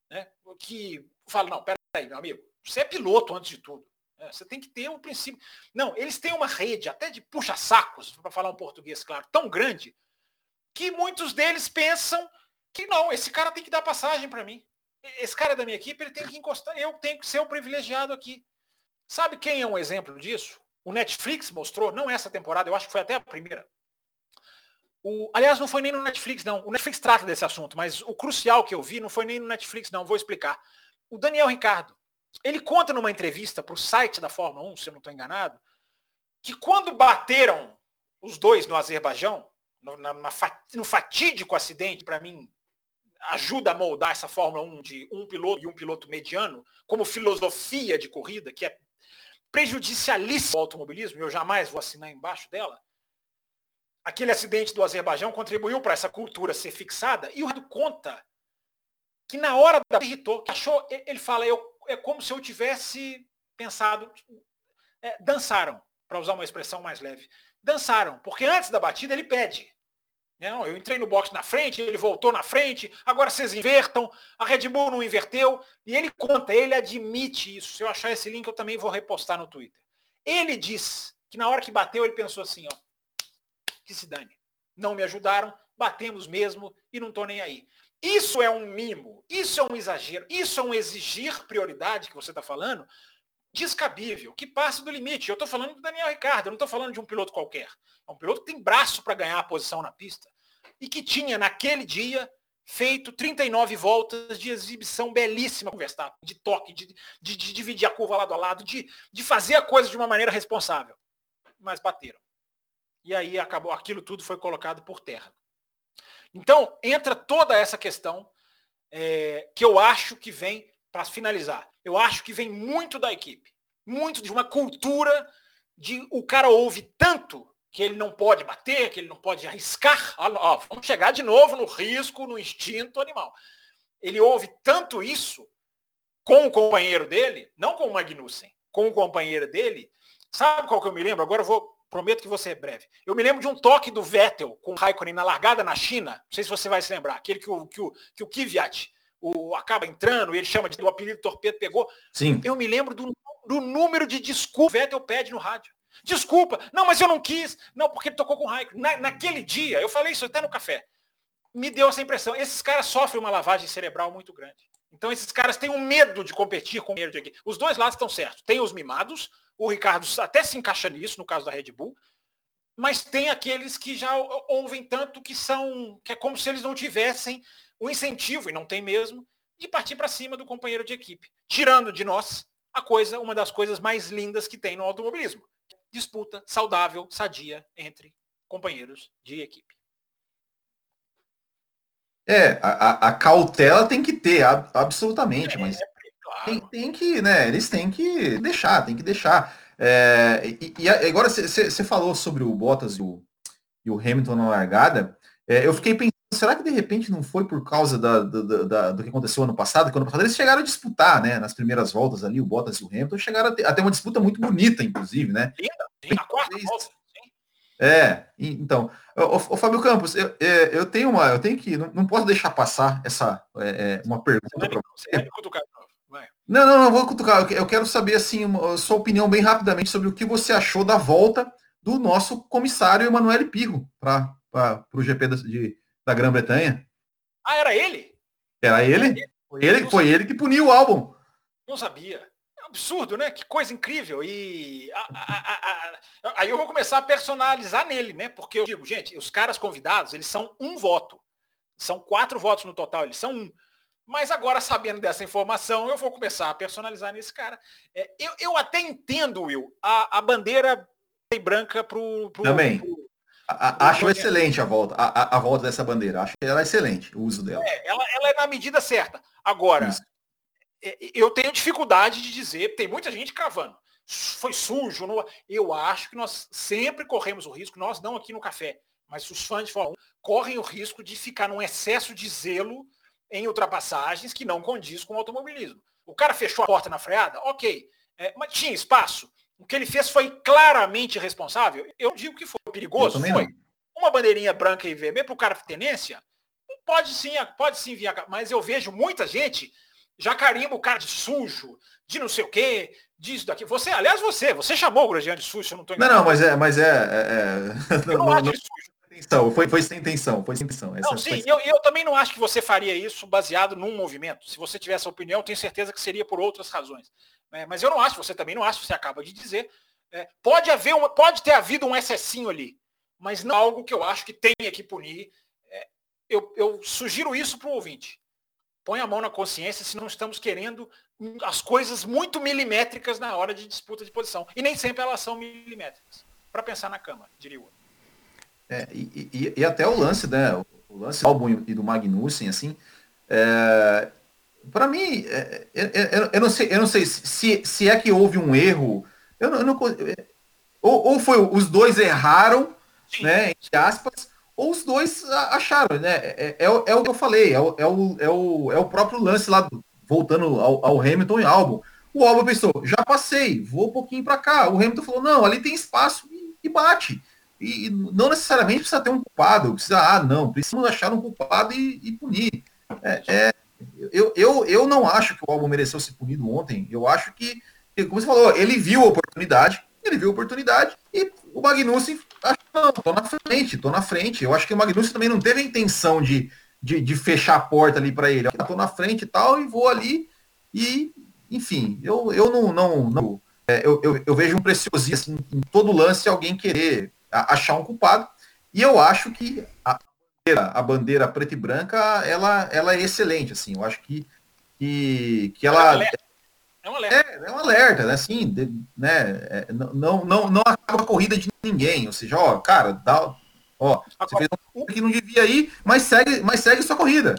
né, que fala, não, peraí, meu amigo, você é piloto antes de tudo. Né, você tem que ter um princípio. Não, eles têm uma rede, até de puxa-sacos, para falar um português claro, tão grande, que muitos deles pensam que não, esse cara tem que dar passagem para mim. Esse cara da minha equipe, ele tem que encostar, eu tenho que ser o privilegiado aqui. Sabe quem é um exemplo disso? O Netflix mostrou, não essa temporada, eu acho que foi até a primeira. O, aliás, não foi nem no Netflix, não. O Netflix trata desse assunto, mas o crucial que eu vi não foi nem no Netflix, não. Vou explicar. O Daniel Ricardo, ele conta numa entrevista para o site da Fórmula 1, se eu não estou enganado, que quando bateram os dois no Azerbaijão, no, na, na, no fatídico acidente, para mim, ajuda a moldar essa Fórmula 1 de um piloto e um piloto mediano, como filosofia de corrida, que é prejudicialíssima ao automobilismo, e eu jamais vou assinar embaixo dela aquele acidente do Azerbaijão contribuiu para essa cultura ser fixada e o Ricardo conta que na hora da irritou, que achou, ele fala, eu, é como se eu tivesse pensado, é, dançaram, para usar uma expressão mais leve, dançaram, porque antes da batida ele pede. Não, eu entrei no box na frente, ele voltou na frente, agora vocês invertam, a Red Bull não inverteu, e ele conta, ele admite isso. Se eu achar esse link, eu também vou repostar no Twitter. Ele diz que na hora que bateu, ele pensou assim, ó, que se dane. Não me ajudaram, batemos mesmo e não estou nem aí. Isso é um mimo, isso é um exagero, isso é um exigir prioridade que você está falando, descabível, que passa do limite. Eu estou falando do Daniel Ricardo, eu não estou falando de um piloto qualquer. É um piloto que tem braço para ganhar a posição na pista e que tinha, naquele dia, feito 39 voltas de exibição belíssima com o Verstappen, de toque, de, de, de, dividir a curva lado a lado, de, de fazer a coisa de uma maneira responsável. Mas bateram e aí acabou aquilo tudo foi colocado por terra. Então entra toda essa questão é, que eu acho que vem para finalizar. Eu acho que vem muito da equipe, muito de uma cultura de o cara ouve tanto que ele não pode bater, que ele não pode arriscar. Ó, ó, vamos chegar de novo no risco, no instinto animal. Ele ouve tanto isso com o companheiro dele, não com o Magnussen, com o companheiro dele. Sabe qual que eu me lembro? Agora eu vou Prometo que você é breve. Eu me lembro de um toque do Vettel com o Raikkonen na largada na China. Não sei se você vai se lembrar. Aquele que o, que o, que o Kvyat o, acaba entrando, ele chama de o apelido torpedo pegou. Sim. Eu me lembro do, do número de desculpa que o Vettel pede no rádio. Desculpa, não, mas eu não quis. Não, porque ele tocou com o Raikkonen. Na, naquele dia, eu falei isso até no café. Me deu essa impressão. Esses caras sofrem uma lavagem cerebral muito grande. Então esses caras têm um medo de competir com o medo de aqui. Os dois lados estão certos. Tem os mimados, o Ricardo até se encaixa nisso, no caso da Red Bull, mas tem aqueles que já ouvem tanto que são, que é como se eles não tivessem o incentivo, e não tem mesmo, de partir para cima do companheiro de equipe. Tirando de nós a coisa, uma das coisas mais lindas que tem no automobilismo. Disputa saudável, sadia entre companheiros de equipe. É, a, a, cautela tem que ter, absolutamente, é, mas claro. tem, tem, que, né? Eles têm que deixar, tem que deixar. É, e, e, agora você falou sobre o Bottas e o, e o Hamilton na largada. É, eu fiquei pensando, será que de repente não foi por causa da, da, da, do que aconteceu ano passado? Que ano passado eles chegaram a disputar, né? Nas primeiras voltas ali, o Bottas e o Hamilton chegaram a ter, a ter uma disputa muito bonita, inclusive, né? Linda, na quarta volta. É, então, o, Fábio Campos, eu, é, eu tenho uma, eu tenho que, não, não posso deixar passar essa é, é uma pergunta para você. Não, não, não vou cutucar. Eu quero saber assim uma, sua opinião bem rapidamente sobre o que você achou da volta do nosso comissário Emanuele Pirro para o GP de, da Grã-Bretanha. Ah, era ele? Era ele? Foi ele, foi ele que puniu o álbum. Não sabia absurdo, né? Que coisa incrível. E a, a, a, aí eu vou começar a personalizar nele, né? Porque eu digo, gente, os caras convidados, eles são um voto. São quatro votos no total, eles são um. Mas agora, sabendo dessa informação, eu vou começar a personalizar nesse cara. É, eu, eu até entendo, Will, a, a bandeira branca pro, pro Também. Pro, pro acho excelente a volta, a, a, volta dessa bandeira. Acho que ela é excelente, o uso dela. É, ela, ela é na medida certa. Agora, Isso. É, eu tenho dificuldade de dizer, tem muita gente cravando. Foi sujo. Não... Eu acho que nós sempre corremos o risco, nós não aqui no café, mas os fãs de Fórmula 1 correm o risco de ficar num excesso de zelo em ultrapassagens que não condiz com o automobilismo. O cara fechou a porta na freada? Ok. É, mas tinha espaço. O que ele fez foi claramente irresponsável. Eu digo que foi perigoso. Foi. Uma bandeirinha branca e vermelha para o cara tenência? Pode sim, pode sim vir. Mas eu vejo muita gente já carimba o cara de sujo, de não sei o quê, disso daqui. Você, aliás, você, você chamou o Grosjean de sujo, eu não estou. Não, não, mas é, mas é. é, é eu não, não acho não, sujo. Intenção, foi, foi sem intenção, foi sem intenção. Essa não, sim, eu, eu também não acho que você faria isso baseado num movimento. Se você tivesse a opinião, tenho certeza que seria por outras razões. É, mas eu não acho, você também não acha, você acaba de dizer. É, pode haver uma, pode ter havido um excessinho ali, mas não algo que eu acho que tenha que punir. É, eu, eu sugiro isso para o ouvinte põe a mão na consciência se não estamos querendo as coisas muito milimétricas na hora de disputa de posição. E nem sempre elas são milimétricas. Para pensar na cama, diria eu. É, e, e, e, até o lance, né? O lance do álbum e do Magnussen, assim, é, para mim, é, é, é, eu, não sei, eu não sei se, se é que houve um erro. Eu não, eu não ou, ou foi os dois erraram, Sim. né? Entre aspas, ou os dois acharam, né? É, é, é, é, o que eu falei, é o, é o, é o, é o próprio lance lá, voltando ao, ao Hamilton e Albon. O Albon pensou, já passei, vou um pouquinho para cá. O Hamilton falou, não, ali tem espaço e, e bate. E, e, não necessariamente precisa ter um culpado, precisa, ah, não, precisamos achar um culpado e, e punir. É, é, eu, eu, eu não acho que o Albon mereceu ser punido ontem. Eu acho que, como você falou, ele viu a oportunidade, ele viu a oportunidade e o Magnussen Acho não, tô na frente, tô na frente. Eu acho que o Magnussen também não teve a intenção de, de, de fechar a porta ali para ele. Eu tô na frente e tal, e vou ali. E, enfim, eu, eu não. não, não é, eu, eu, eu, vejo um preciosismo assim, em todo lance alguém querer achar um culpado. E eu acho que a bandeira, a bandeira preta e branca, ela, ela é excelente. Assim, eu acho que, que, que ela. É um alerta. É, é um alerta, né? Assim, de, né? É, não, não, não acaba a corrida de ninguém. Ou seja, ó, cara, dá. Ó, você fez um que não devia ir, mas segue, mas segue sua corrida.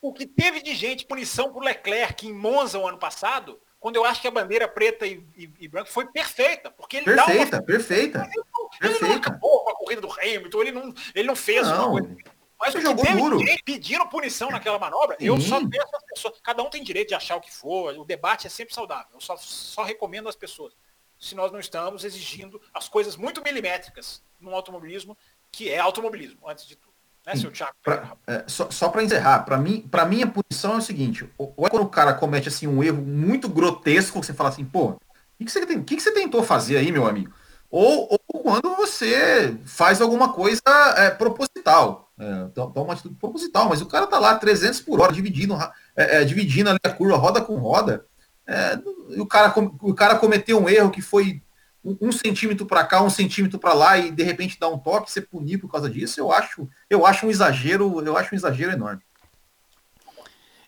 O que teve de gente, punição por Leclerc em Monza o ano passado, quando eu acho que a bandeira preta e, e, e branca foi perfeita, porque ele perfeita, dá uma... perfeita, ele, ele não acabou com a corrida do Hamilton, ele não, ele não fez não. uma coisa mas o teve duro. pediram punição naquela manobra, Sim. eu só peço às pessoas. Cada um tem direito de achar o que for, o debate é sempre saudável. Eu só, só recomendo às pessoas. Se nós não estamos exigindo as coisas muito milimétricas no automobilismo, que é automobilismo, antes de tudo. Né, seu Thiago? Pra, é, só só para encerrar, para mim, para mim a punição é o seguinte: ou é quando o cara comete assim um erro muito grotesco, você fala assim, pô, o que, que, você, tem, que, que você tentou fazer aí, meu amigo? Ou, ou quando você faz alguma coisa é, proposital. É, toma uma atitude proposital, mas o cara tá lá 300 por hora, dividindo, é, é, dividindo a curva, roda com roda. É, o, cara, o cara cometeu um erro que foi um, centímetro para cá, um centímetro para lá e de repente dá um toque, ser punir por causa disso, eu acho, eu acho um exagero, eu acho um exagero enorme.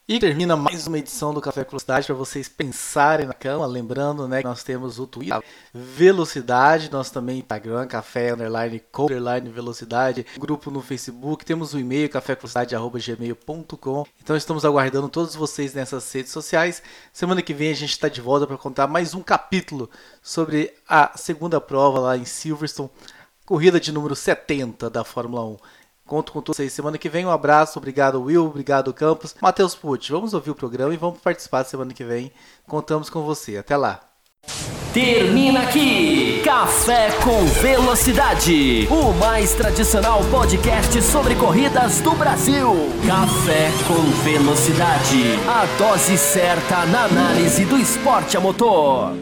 E termina mais uma edição do Café Velocidade para vocês pensarem na cama. Lembrando né, que nós temos o Twitter Velocidade, nós também Instagram, Café Underline com Underline Velocidade, grupo no Facebook, temos o e-mail cafévelocidade.gmail.com. Então estamos aguardando todos vocês nessas redes sociais. Semana que vem a gente está de volta para contar mais um capítulo sobre a segunda prova lá em Silverstone, corrida de número 70 da Fórmula 1. Conto com todos vocês semana que vem. Um abraço, obrigado Will, obrigado Campos. Matheus Pucci, vamos ouvir o programa e vamos participar semana que vem. Contamos com você. Até lá. Termina aqui Café com Velocidade, o mais tradicional podcast sobre corridas do Brasil. Café com Velocidade, a dose certa na análise do esporte a motor.